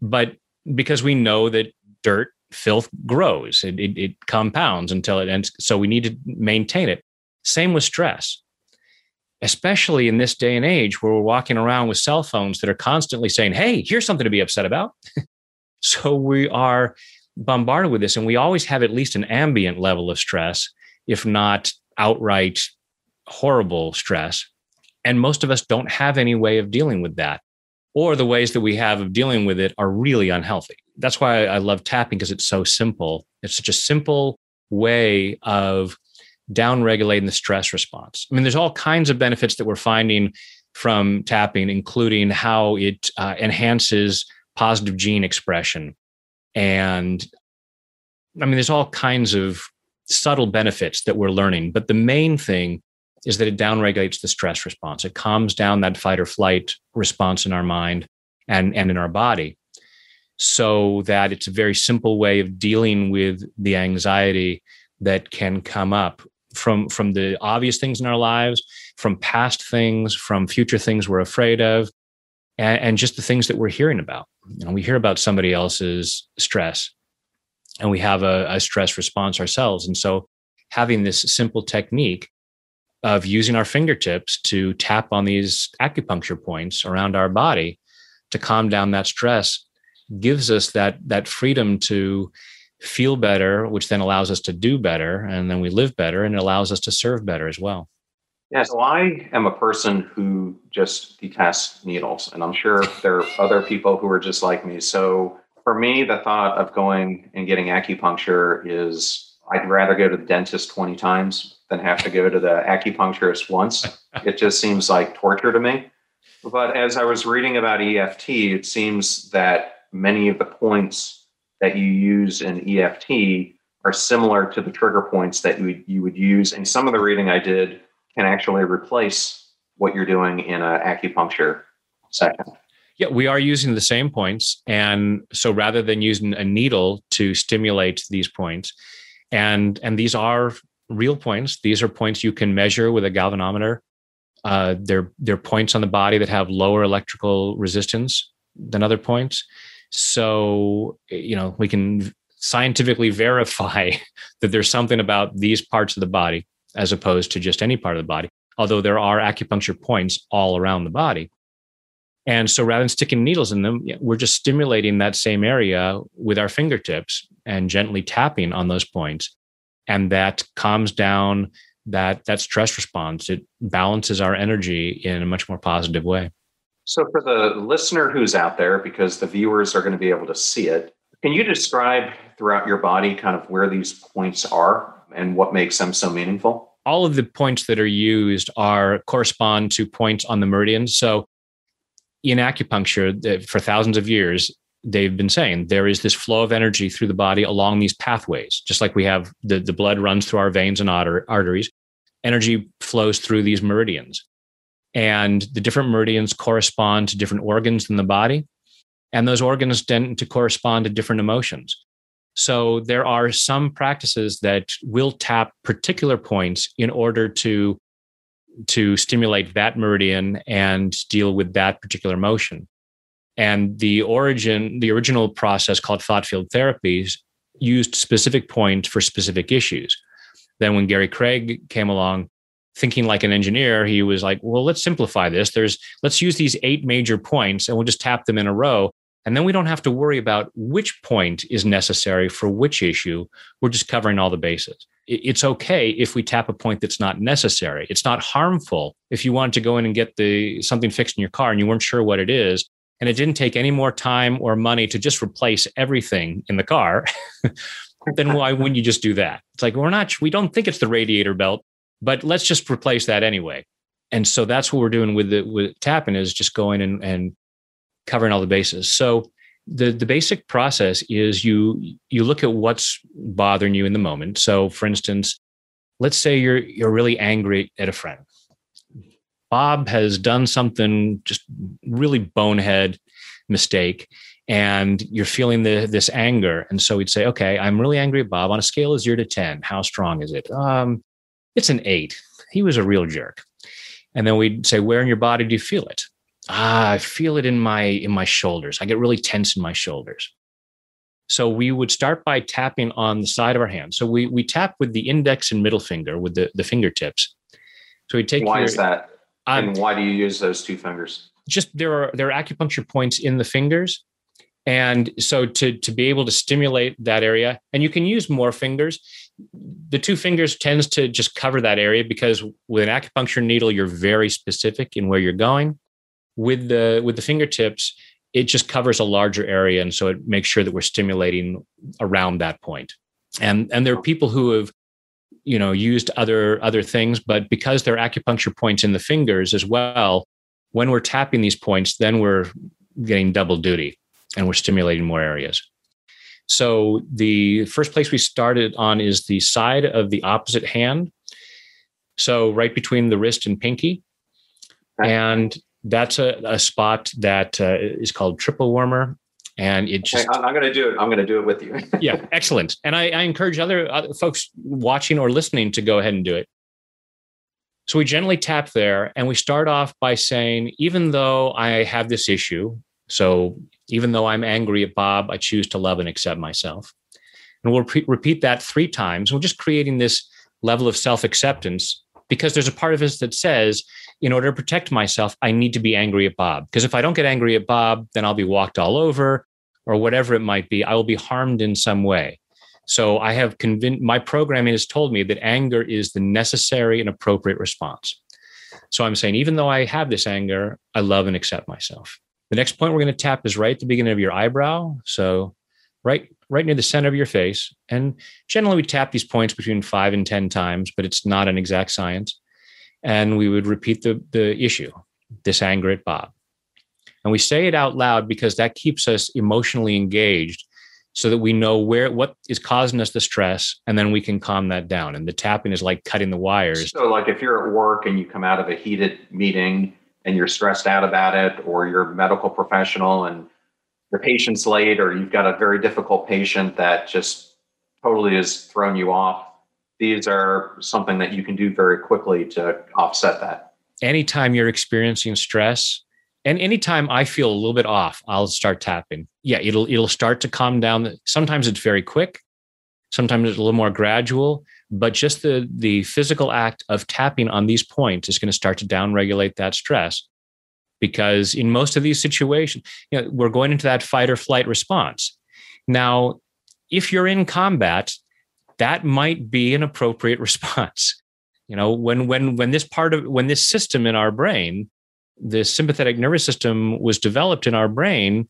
but because we know that dirt, filth grows, it, it, it compounds until it ends. So we need to maintain it. Same with stress, especially in this day and age where we're walking around with cell phones that are constantly saying, "Hey, here's something to be upset about." so we are bombarded with this, and we always have at least an ambient level of stress, if not outright horrible stress. And most of us don't have any way of dealing with that, or the ways that we have of dealing with it are really unhealthy. That's why I love tapping because it's so simple. It's such a simple way of downregulating the stress response. I mean, there's all kinds of benefits that we're finding from tapping, including how it uh, enhances positive gene expression. And I mean, there's all kinds of subtle benefits that we're learning. But the main thing is that it downregulates the stress response. It calms down that fight or flight response in our mind and, and in our body so that it's a very simple way of dealing with the anxiety that can come up from from the obvious things in our lives from past things from future things we're afraid of and, and just the things that we're hearing about you know we hear about somebody else's stress and we have a, a stress response ourselves and so having this simple technique of using our fingertips to tap on these acupuncture points around our body to calm down that stress gives us that that freedom to feel better, which then allows us to do better, and then we live better, and it allows us to serve better as well.
Yeah, so I am a person who just detests needles, and I'm sure there are other people who are just like me. So for me, the thought of going and getting acupuncture is I'd rather go to the dentist 20 times than have to go to the acupuncturist once. it just seems like torture to me. But as I was reading about EFT, it seems that many of the points that you use in EFT are similar to the trigger points that you would, you would use. And some of the reading I did can actually replace what you're doing in an acupuncture session.
Yeah, we are using the same points. And so rather than using a needle to stimulate these points, and and these are real points, these are points you can measure with a galvanometer. Uh, they're they're points on the body that have lower electrical resistance than other points. So, you know, we can scientifically verify that there's something about these parts of the body as opposed to just any part of the body, although there are acupuncture points all around the body. And so rather than sticking needles in them, we're just stimulating that same area with our fingertips and gently tapping on those points. And that calms down that, that stress response. It balances our energy in a much more positive way.
So, for the listener who's out there, because the viewers are going to be able to see it, can you describe throughout your body kind of where these points are and what makes them so meaningful?
All of the points that are used are correspond to points on the meridian. So, in acupuncture, for thousands of years, they've been saying there is this flow of energy through the body along these pathways, just like we have the, the blood runs through our veins and arteries. Energy flows through these meridians and the different meridians correspond to different organs in the body and those organs tend to correspond to different emotions so there are some practices that will tap particular points in order to to stimulate that meridian and deal with that particular emotion and the origin the original process called thought field therapies used specific points for specific issues then when gary craig came along thinking like an engineer, he was like, well, let's simplify this. There's let's use these eight major points and we'll just tap them in a row. And then we don't have to worry about which point is necessary for which issue. We're just covering all the bases. It's okay if we tap a point that's not necessary. It's not harmful if you wanted to go in and get the something fixed in your car and you weren't sure what it is. And it didn't take any more time or money to just replace everything in the car. then why wouldn't you just do that? It's like we're not we don't think it's the radiator belt but let's just replace that anyway. And so that's what we're doing with the with tapping is just going and, and covering all the bases. So the the basic process is you you look at what's bothering you in the moment. So for instance, let's say you're you're really angry at a friend. Bob has done something just really bonehead mistake and you're feeling the, this anger and so we'd say okay i'm really angry at bob on a scale of 0 to 10 how strong is it um, it's an eight. He was a real jerk. And then we'd say, where in your body do you feel it? Ah, I feel it in my in my shoulders. I get really tense in my shoulders. So we would start by tapping on the side of our hand. So we we tap with the index and middle finger with the, the fingertips. So we take
why your, is that? Um, and why do you use those two fingers?
Just there are there are acupuncture points in the fingers. And so to to be able to stimulate that area, and you can use more fingers the two fingers tends to just cover that area because with an acupuncture needle you're very specific in where you're going with the with the fingertips it just covers a larger area and so it makes sure that we're stimulating around that point. point and and there are people who have you know used other other things but because they're acupuncture points in the fingers as well when we're tapping these points then we're getting double duty and we're stimulating more areas so the first place we started on is the side of the opposite hand. So right between the wrist and pinky. And that's a, a spot that uh, is called triple warmer. And it just,
okay, I'm going to do it. I'm going to do it with you.
yeah, excellent. And I, I encourage other, other folks watching or listening to go ahead and do it. So we gently tap there and we start off by saying, even though I have this issue, so even though I'm angry at Bob, I choose to love and accept myself. And we'll pre- repeat that three times. We're just creating this level of self acceptance because there's a part of us that says, in order to protect myself, I need to be angry at Bob. Because if I don't get angry at Bob, then I'll be walked all over or whatever it might be. I will be harmed in some way. So I have convinced my programming has told me that anger is the necessary and appropriate response. So I'm saying, even though I have this anger, I love and accept myself. The next point we're going to tap is right at the beginning of your eyebrow. So right, right near the center of your face. And generally we tap these points between five and 10 times, but it's not an exact science. And we would repeat the, the issue, this anger at Bob. And we say it out loud because that keeps us emotionally engaged so that we know where what is causing us the stress and then we can calm that down and the tapping is like cutting the wires
so like if you're at work and you come out of a heated meeting and you're stressed out about it or you're a medical professional and your patient's late or you've got a very difficult patient that just totally has thrown you off these are something that you can do very quickly to offset that
anytime you're experiencing stress and anytime I feel a little bit off, I'll start tapping. Yeah, it'll it'll start to calm down. Sometimes it's very quick, sometimes it's a little more gradual, but just the the physical act of tapping on these points is going to start to downregulate that stress. Because in most of these situations, you know, we're going into that fight or flight response. Now, if you're in combat, that might be an appropriate response. You know, when when when this part of when this system in our brain the sympathetic nervous system was developed in our brain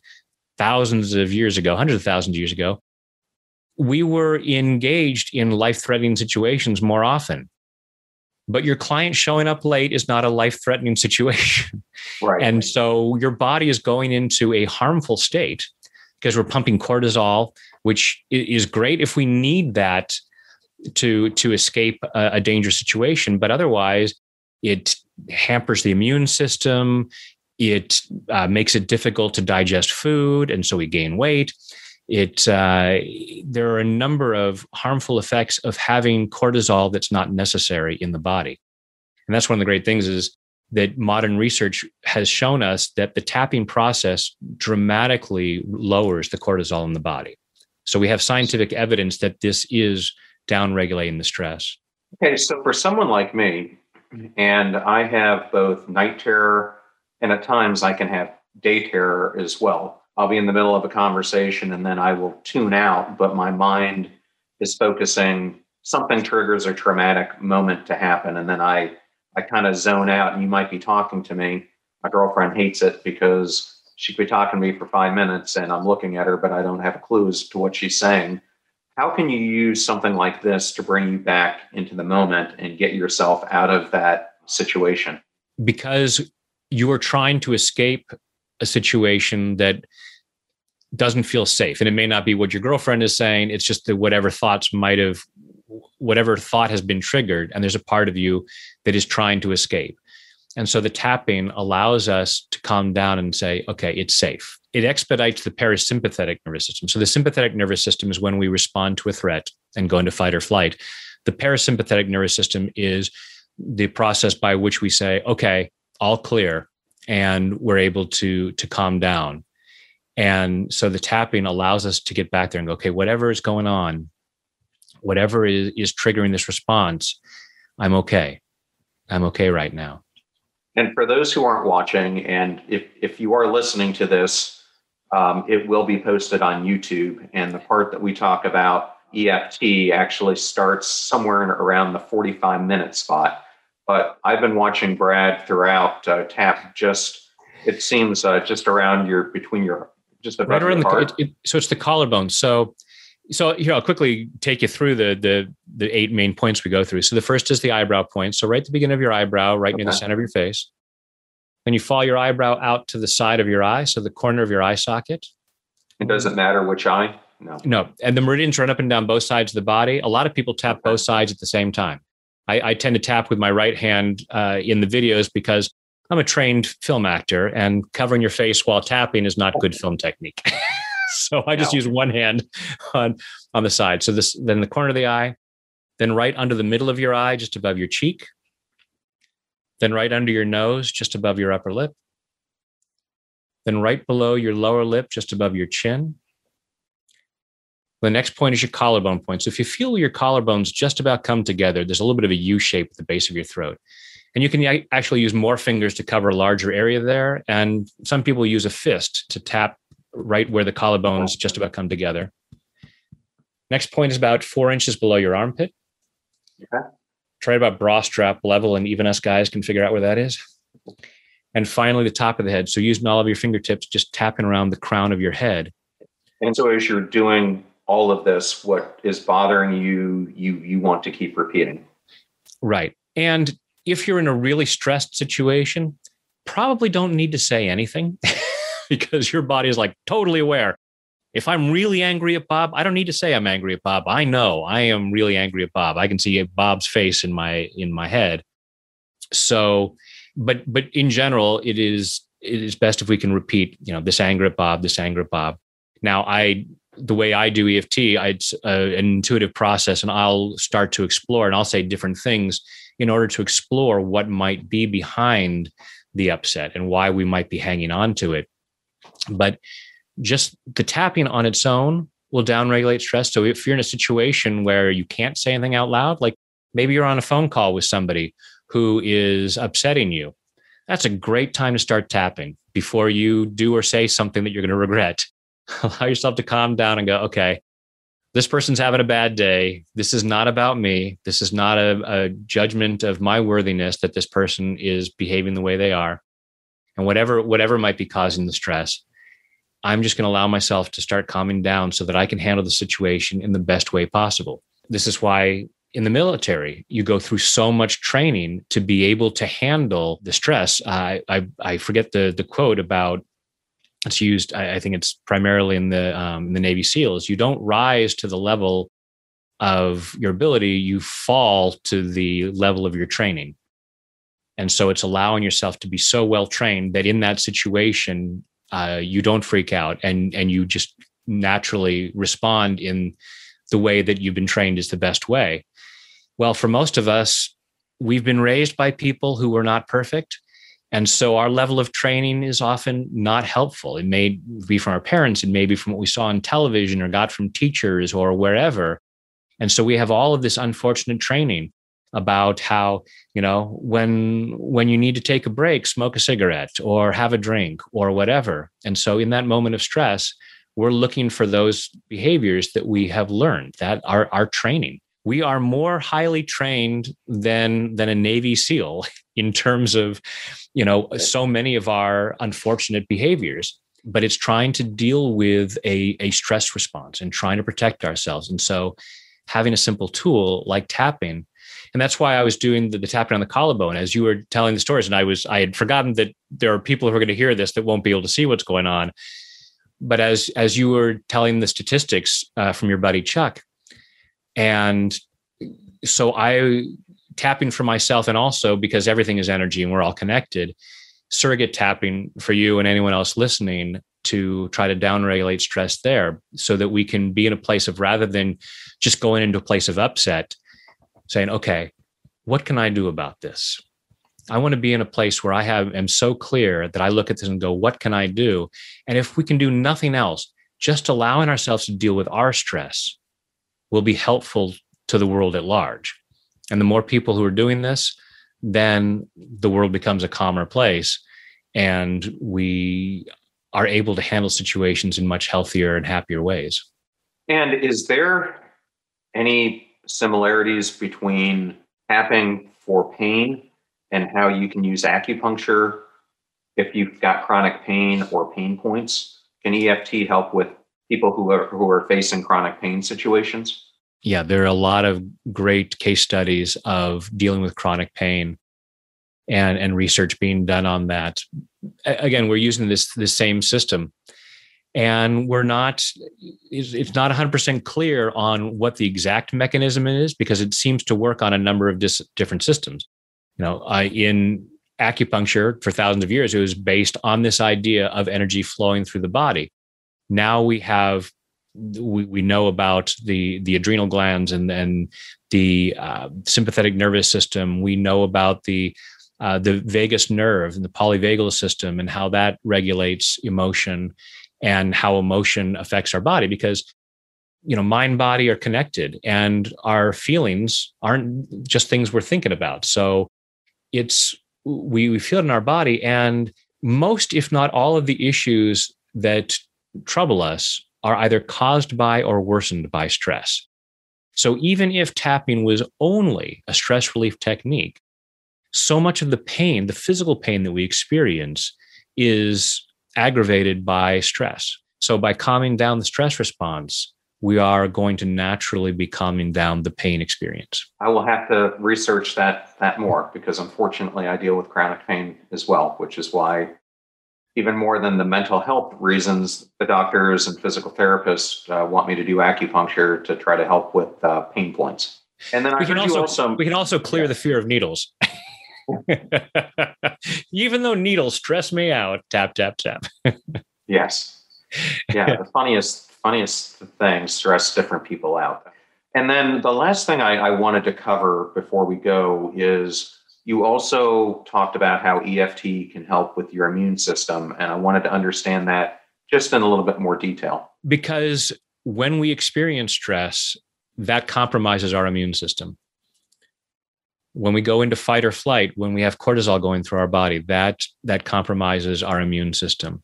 thousands of years ago, hundreds of thousands of years ago, we were engaged in life threatening situations more often. But your client showing up late is not a life threatening situation. Right. And so your body is going into a harmful state because we're pumping cortisol, which is great if we need that to, to escape a, a dangerous situation. But otherwise, it hampers the immune system. It uh, makes it difficult to digest food, and so we gain weight. It uh, there are a number of harmful effects of having cortisol that's not necessary in the body, and that's one of the great things is that modern research has shown us that the tapping process dramatically lowers the cortisol in the body. So we have scientific evidence that this is downregulating the stress.
Okay, so for someone like me, and I have both night terror and at times I can have day terror as well. I'll be in the middle of a conversation and then I will tune out, but my mind is focusing something triggers a traumatic moment to happen and then I I kind of zone out and you might be talking to me. My girlfriend hates it because she could be talking to me for 5 minutes and I'm looking at her but I don't have a clue as to what she's saying how can you use something like this to bring you back into the moment and get yourself out of that situation?
Because you are trying to escape a situation that doesn't feel safe. And it may not be what your girlfriend is saying, it's just that whatever thoughts might have, whatever thought has been triggered, and there's a part of you that is trying to escape. And so the tapping allows us to calm down and say, okay, it's safe it expedites the parasympathetic nervous system. So the sympathetic nervous system is when we respond to a threat and go into fight or flight. The parasympathetic nervous system is the process by which we say, okay, all clear, and we're able to to calm down. And so the tapping allows us to get back there and go, okay, whatever is going on, whatever is, is triggering this response, I'm okay. I'm okay right now.
And for those who aren't watching, and if, if you are listening to this, um, it will be posted on YouTube. And the part that we talk about EFT actually starts somewhere around the 45 minute spot. But I've been watching Brad throughout uh, tap just, it seems uh, just around your, between your, just right around the,
it, it, so it's the collarbone. So, so here I'll quickly take you through the the the eight main points we go through. So the first is the eyebrow point. So right at the beginning of your eyebrow, right okay. near the center of your face. Then you fall your eyebrow out to the side of your eye, so the corner of your eye socket.
It doesn't matter which eye? No.
No. And the meridians run up and down both sides of the body. A lot of people tap okay. both sides at the same time. I, I, tend to tap with my right hand uh, in the videos because I'm a trained film actor and covering your face while tapping is not good film technique. so I just no. use one hand on, on the side. So this, then the corner of the eye, then right under the middle of your eye, just above your cheek, then right under your nose, just above your upper lip, then right below your lower lip, just above your chin, The next point is your collarbone point. So if you feel your collarbones just about come together, there's a little bit of a U shape at the base of your throat. And you can actually use more fingers to cover a larger area there. And some people use a fist to tap right where the collarbones just about come together. Next point is about four inches below your armpit. Okay. Try about bra strap level, and even us guys can figure out where that is. And finally, the top of the head. So using all of your fingertips, just tapping around the crown of your head.
And so as you're doing all of this, what is bothering you, you you want to keep repeating.
Right. And if you're in a really stressed situation, probably don't need to say anything because your body is like totally aware. If I'm really angry at Bob, I don't need to say I'm angry at Bob. I know I am really angry at Bob. I can see Bob's face in my in my head. So, but but in general, it is it is best if we can repeat, you know, this anger at Bob, this anger at Bob. Now, I the way I do EFT, it's uh, an intuitive process, and I'll start to explore, and I'll say different things in order to explore what might be behind the upset and why we might be hanging on to it. But just the tapping on its own will downregulate stress. So if you're in a situation where you can't say anything out loud, like maybe you're on a phone call with somebody who is upsetting you, that's a great time to start tapping before you do or say something that you're going to regret. Allow yourself to calm down and go, okay, this person's having a bad day. This is not about me. This is not a, a, judgment of my worthiness that this person is behaving the way they are. And whatever whatever might be causing the stress, I'm just going to allow myself to start calming down so that I can handle the situation in the best way possible. This is why in the military you go through so much training to be able to handle the stress. I I, I forget the the quote about it's used i, I think it's primarily in the um, the navy seals. You don't rise to the level of your ability you fall to the level of your training. And so it's allowing yourself to be so well trained that in that situation uh, you don't freak out and and you just naturally respond in the way that you've been trained is the best way. Well for most of us we've been raised by people who were not perfect and so our level of training is often not helpful. It may be from our parents, it may be from what we saw on television or got from teachers or wherever. And so we have all of this unfortunate training about how, you know, when when you need to take a break, smoke a cigarette or have a drink or whatever. And so in that moment of stress, we're looking for those behaviors that we have learned that are our training we are more highly trained than than a navy seal in terms of you know so many of our unfortunate behaviors but it's trying to deal with a, a stress response and trying to protect ourselves. And so having a simple tool like tapping and that's why i was doing the, the tapping on the collarbone. As you were telling the stories and i was i had forgotten that there are people who are going to hear this that won't be able to see what's going on. But as as you were telling the statistics uh, from your buddy chuck and so I tapping for myself and also because everything is energy and we're all connected, surrogate tapping for you and anyone else listening to try to downregulate stress there so that we can be in a place of rather than just going into a place of upset, saying, okay, what can I do about this? I want to be in a place where I have am so clear that I look at this and go, what can I do? And if we can do nothing else, just allowing ourselves to deal with our stress will be helpful to the world at large. And the more people who are doing this, then the world becomes a calmer place and we are able to handle situations in much healthier and happier ways.
And is there any similarities between tapping for pain and how you can use acupuncture if you've got chronic pain or pain points? Can EFT help with people who are who are facing chronic pain situations?
Yeah, there are a lot of great case studies of dealing with chronic pain and and research being done on that. Again, we're using this this same system. And we're not it's not 100% clear on what the exact mechanism is because it seems to work on a number of dis- different systems. You know I, in acupuncture for thousands of years it was based on this idea of energy flowing through the body. Now we have we, we know about the the adrenal glands and and the uh, sympathetic nervous system. We know about the uh, the vagus nerve and the polyvagal system and how that regulates emotion and how emotion affects our body because you know mind body are connected and our feelings aren't just things we're thinking about so it's we, we feel it in our body and most if not all of the issues that trouble us are either caused by or worsened by stress so even if tapping was only a stress relief technique so much of the pain the physical pain that we experience is aggravated by stress so by calming down the stress response we are going to naturally be calming down the pain experience.
I will have to research that that more because unfortunately I deal with chronic pain as well, which is why even more than the mental health reasons, the doctors and physical therapists uh, want me to do acupuncture to try to help with uh, pain points. And then I
we can
also,
also, we can also clear yeah. the fear of needles. even though needles stress me out, tap tap tap.
yes. Yeah, the funniest funniest things stress different people out. And then the last thing I, I wanted to cover before we go is you also talked about how EFT can help with your immune system. And I wanted to understand that just in a little bit more detail.
Because when we experience stress, that compromises our immune system. When we go into fight or flight, when we have cortisol going through our body, that that compromises our immune system.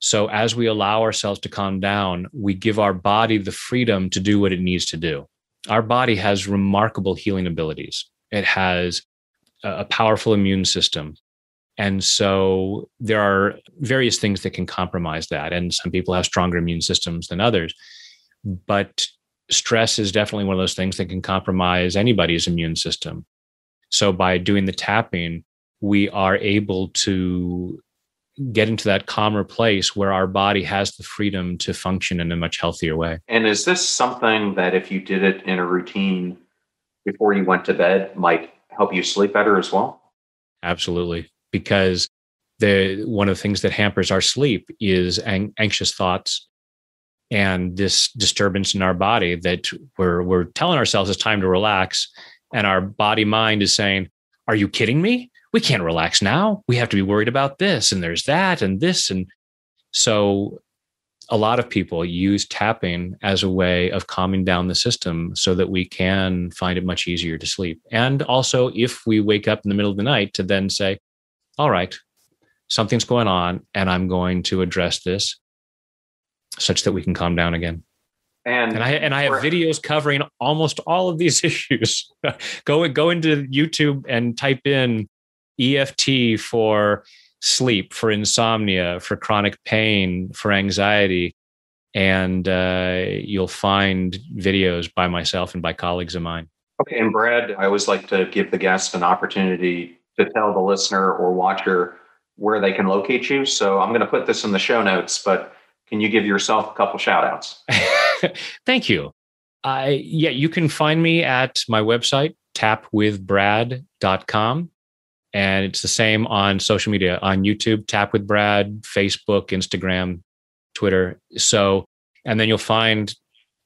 So as we allow ourselves to calm down, we give our body the freedom to do what it needs to do. Our body has remarkable healing abilities. It has a powerful immune system. And so there are various things that can compromise that. And some people have stronger immune systems than others. But stress is definitely one of those things that can compromise anybody's immune system. So by doing the tapping, we are able to get into that calmer place where our body has the freedom to function in a much healthier way.
And is this something that if you did it in a routine before you went to bed might help you sleep better as well?
Absolutely. Because the one of the things that hampers our sleep is ang- anxious thoughts and this disturbance in our body that we're we're telling ourselves it's time to relax and our body mind is saying are you kidding me we can't relax now. We have to be worried about this and there's that and this. And so a lot of people use tapping as a way of calming down the system so that we can find it much easier to sleep. And also, if we wake up in the middle of the night, to then say, all right, something's going on and I'm going to address this such that we can calm down again. And, and I and I have videos covering almost all of these issues. go go into YouTube and type in EFT for sleep, for insomnia, for chronic pain, for anxiety. And uh, you'll find videos by myself and by colleagues of mine.
Okay. And Brad, I always like to give the guest an opportunity to tell the listener or watcher where they can locate you. So I'm going to put this in the show notes, but can you give yourself a couple shout outs?
Thank you. I yeah, you can find me at my website, tapwithbrad.com. And it's the same on social media on YouTube, Tap with Brad, Facebook, Instagram, Twitter. So, and then you'll find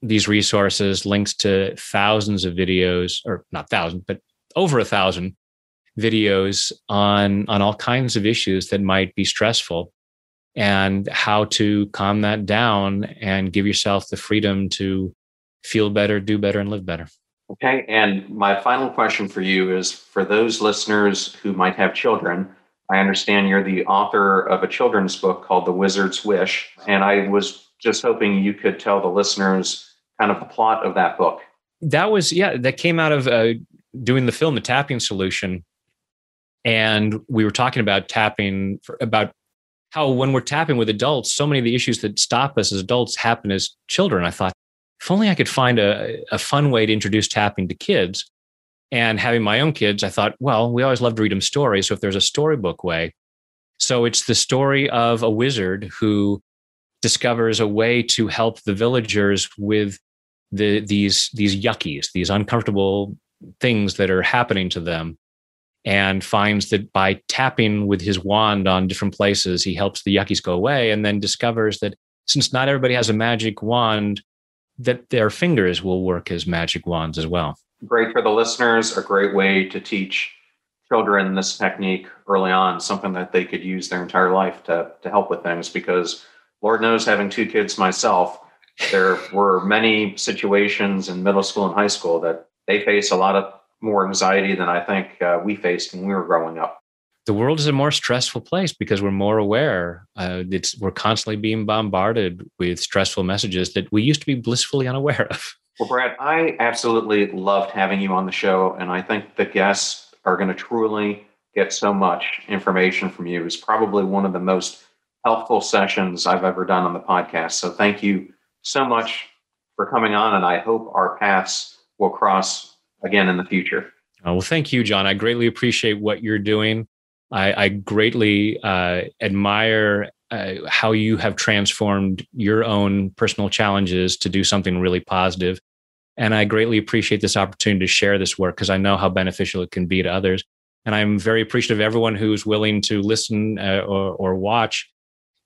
these resources, links to thousands of videos, or not thousands, but over a thousand videos on on all kinds of issues that might be stressful and how to calm that down and give yourself the freedom to feel better, do better, and live better.
Okay. And my final question for you is for those listeners who might have children, I understand you're the author of a children's book called The Wizard's Wish. And I was just hoping you could tell the listeners kind of the plot of that book.
That was, yeah, that came out of uh, doing the film, The Tapping Solution. And we were talking about tapping, for, about how when we're tapping with adults, so many of the issues that stop us as adults happen as children. I thought, if only I could find a, a fun way to introduce tapping to kids. And having my own kids, I thought, well, we always love to read them stories. So if there's a storybook way, so it's the story of a wizard who discovers a way to help the villagers with the these these yuckies, these uncomfortable things that are happening to them, and finds that by tapping with his wand on different places, he helps the yuckies go away. And then discovers that since not everybody has a magic wand, that their fingers will work as magic wands as well.
Great for the listeners, a great way to teach children this technique early on, something that they could use their entire life to, to help with things. Because Lord knows, having two kids myself, there were many situations in middle school and high school that they face a lot of more anxiety than I think uh, we faced when we were growing up.
The world is a more stressful place because we're more aware. Uh, it's we're constantly being bombarded with stressful messages that we used to be blissfully unaware of.
Well, Brad, I absolutely loved having you on the show, and I think the guests are going to truly get so much information from you. It's probably one of the most helpful sessions I've ever done on the podcast. So, thank you so much for coming on, and I hope our paths will cross again in the future.
Uh, well, thank you, John. I greatly appreciate what you're doing. I, I greatly uh, admire uh, how you have transformed your own personal challenges to do something really positive. And I greatly appreciate this opportunity to share this work because I know how beneficial it can be to others. And I'm very appreciative of everyone who's willing to listen uh, or, or watch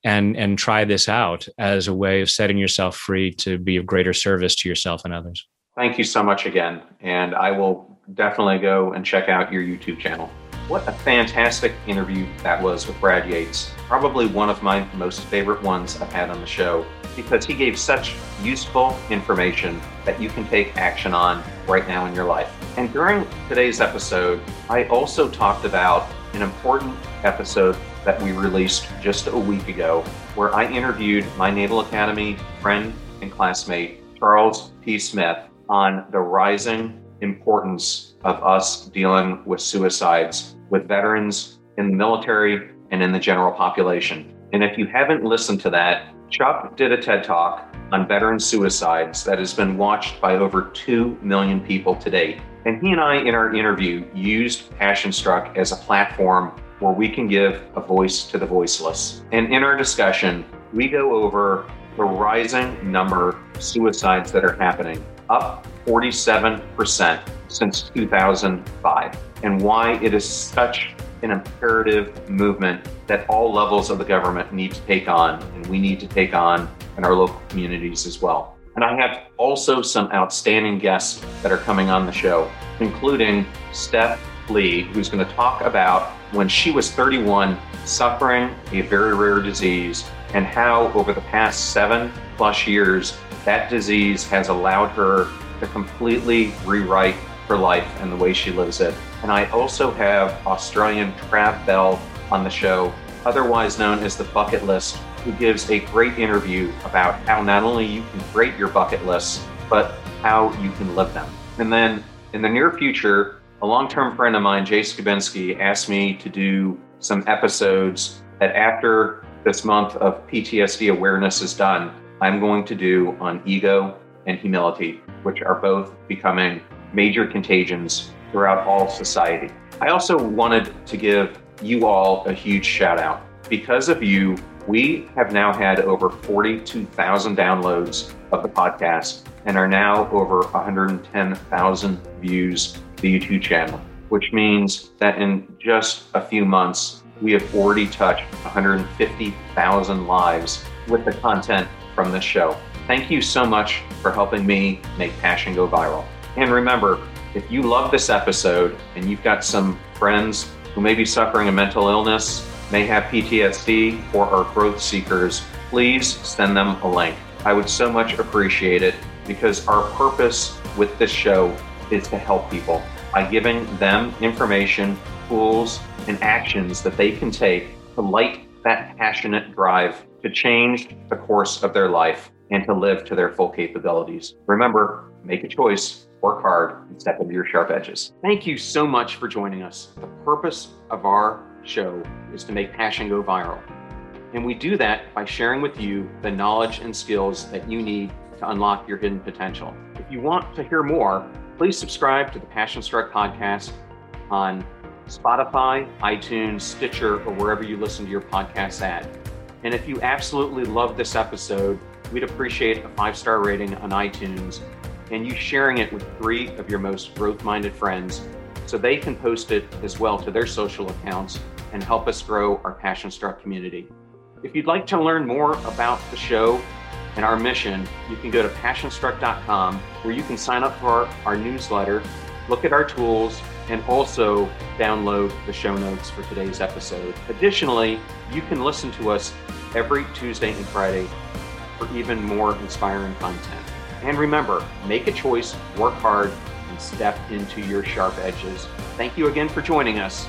and and try this out as a way of setting yourself free to be of greater service to yourself and others.
Thank you so much again. And I will definitely go and check out your YouTube channel. What a fantastic interview that was with Brad Yates. Probably one of my most favorite ones I've had on the show because he gave such useful information that you can take action on right now in your life. And during today's episode, I also talked about an important episode that we released just a week ago, where I interviewed my Naval Academy friend and classmate, Charles P. Smith, on the rising importance of us dealing with suicides with veterans in the military and in the general population. And if you haven't listened to that, Chuck did a TED Talk on veteran suicides that has been watched by over 2 million people to date. And he and I, in our interview, used Passion Struck as a platform where we can give a voice to the voiceless. And in our discussion, we go over the rising number of suicides that are happening, up 47% since 2005, and why it is such an imperative movement that all levels of the government need to take on, and we need to take on in our local communities as well. And I have also some outstanding guests that are coming on the show, including Steph Lee, who's going to talk about when she was 31, suffering a very rare disease, and how over the past seven plus years, that disease has allowed her to completely rewrite her life and the way she lives it. And I also have Australian Trav Bell on the show, otherwise known as the Bucket List, who gives a great interview about how not only you can create your bucket lists, but how you can live them. And then in the near future, a long-term friend of mine, Jay Skabinski, asked me to do some episodes that after this month of PTSD awareness is done, I'm going to do on ego and humility, which are both becoming major contagions throughout all society. I also wanted to give you all a huge shout out. Because of you, we have now had over 42,000 downloads of the podcast and are now over 110,000 views the YouTube channel, which means that in just a few months, we have already touched 150,000 lives with the content from this show. Thank you so much for helping me make Passion go viral. And remember, if you love this episode and you've got some friends who may be suffering a mental illness, may have PTSD, or are growth seekers, please send them a link. I would so much appreciate it because our purpose with this show is to help people by giving them information, tools, and actions that they can take to light that passionate drive to change the course of their life and to live to their full capabilities. Remember, make a choice, work hard, and step into your sharp edges. Thank you so much for joining us. The purpose of our show is to make passion go viral. And we do that by sharing with you the knowledge and skills that you need to unlock your hidden potential. If you want to hear more, please subscribe to the Passion Struck podcast on Spotify, iTunes, Stitcher, or wherever you listen to your podcasts at. And if you absolutely love this episode, we'd appreciate a five star rating on iTunes and you sharing it with three of your most growth minded friends so they can post it as well to their social accounts and help us grow our Passion Struck community. If you'd like to learn more about the show and our mission, you can go to passionstruck.com where you can sign up for our, our newsletter, look at our tools, and also download the show notes for today's episode. Additionally, you can listen to us every Tuesday and Friday for even more inspiring content. And remember, make a choice, work hard, and step into your sharp edges. Thank you again for joining us.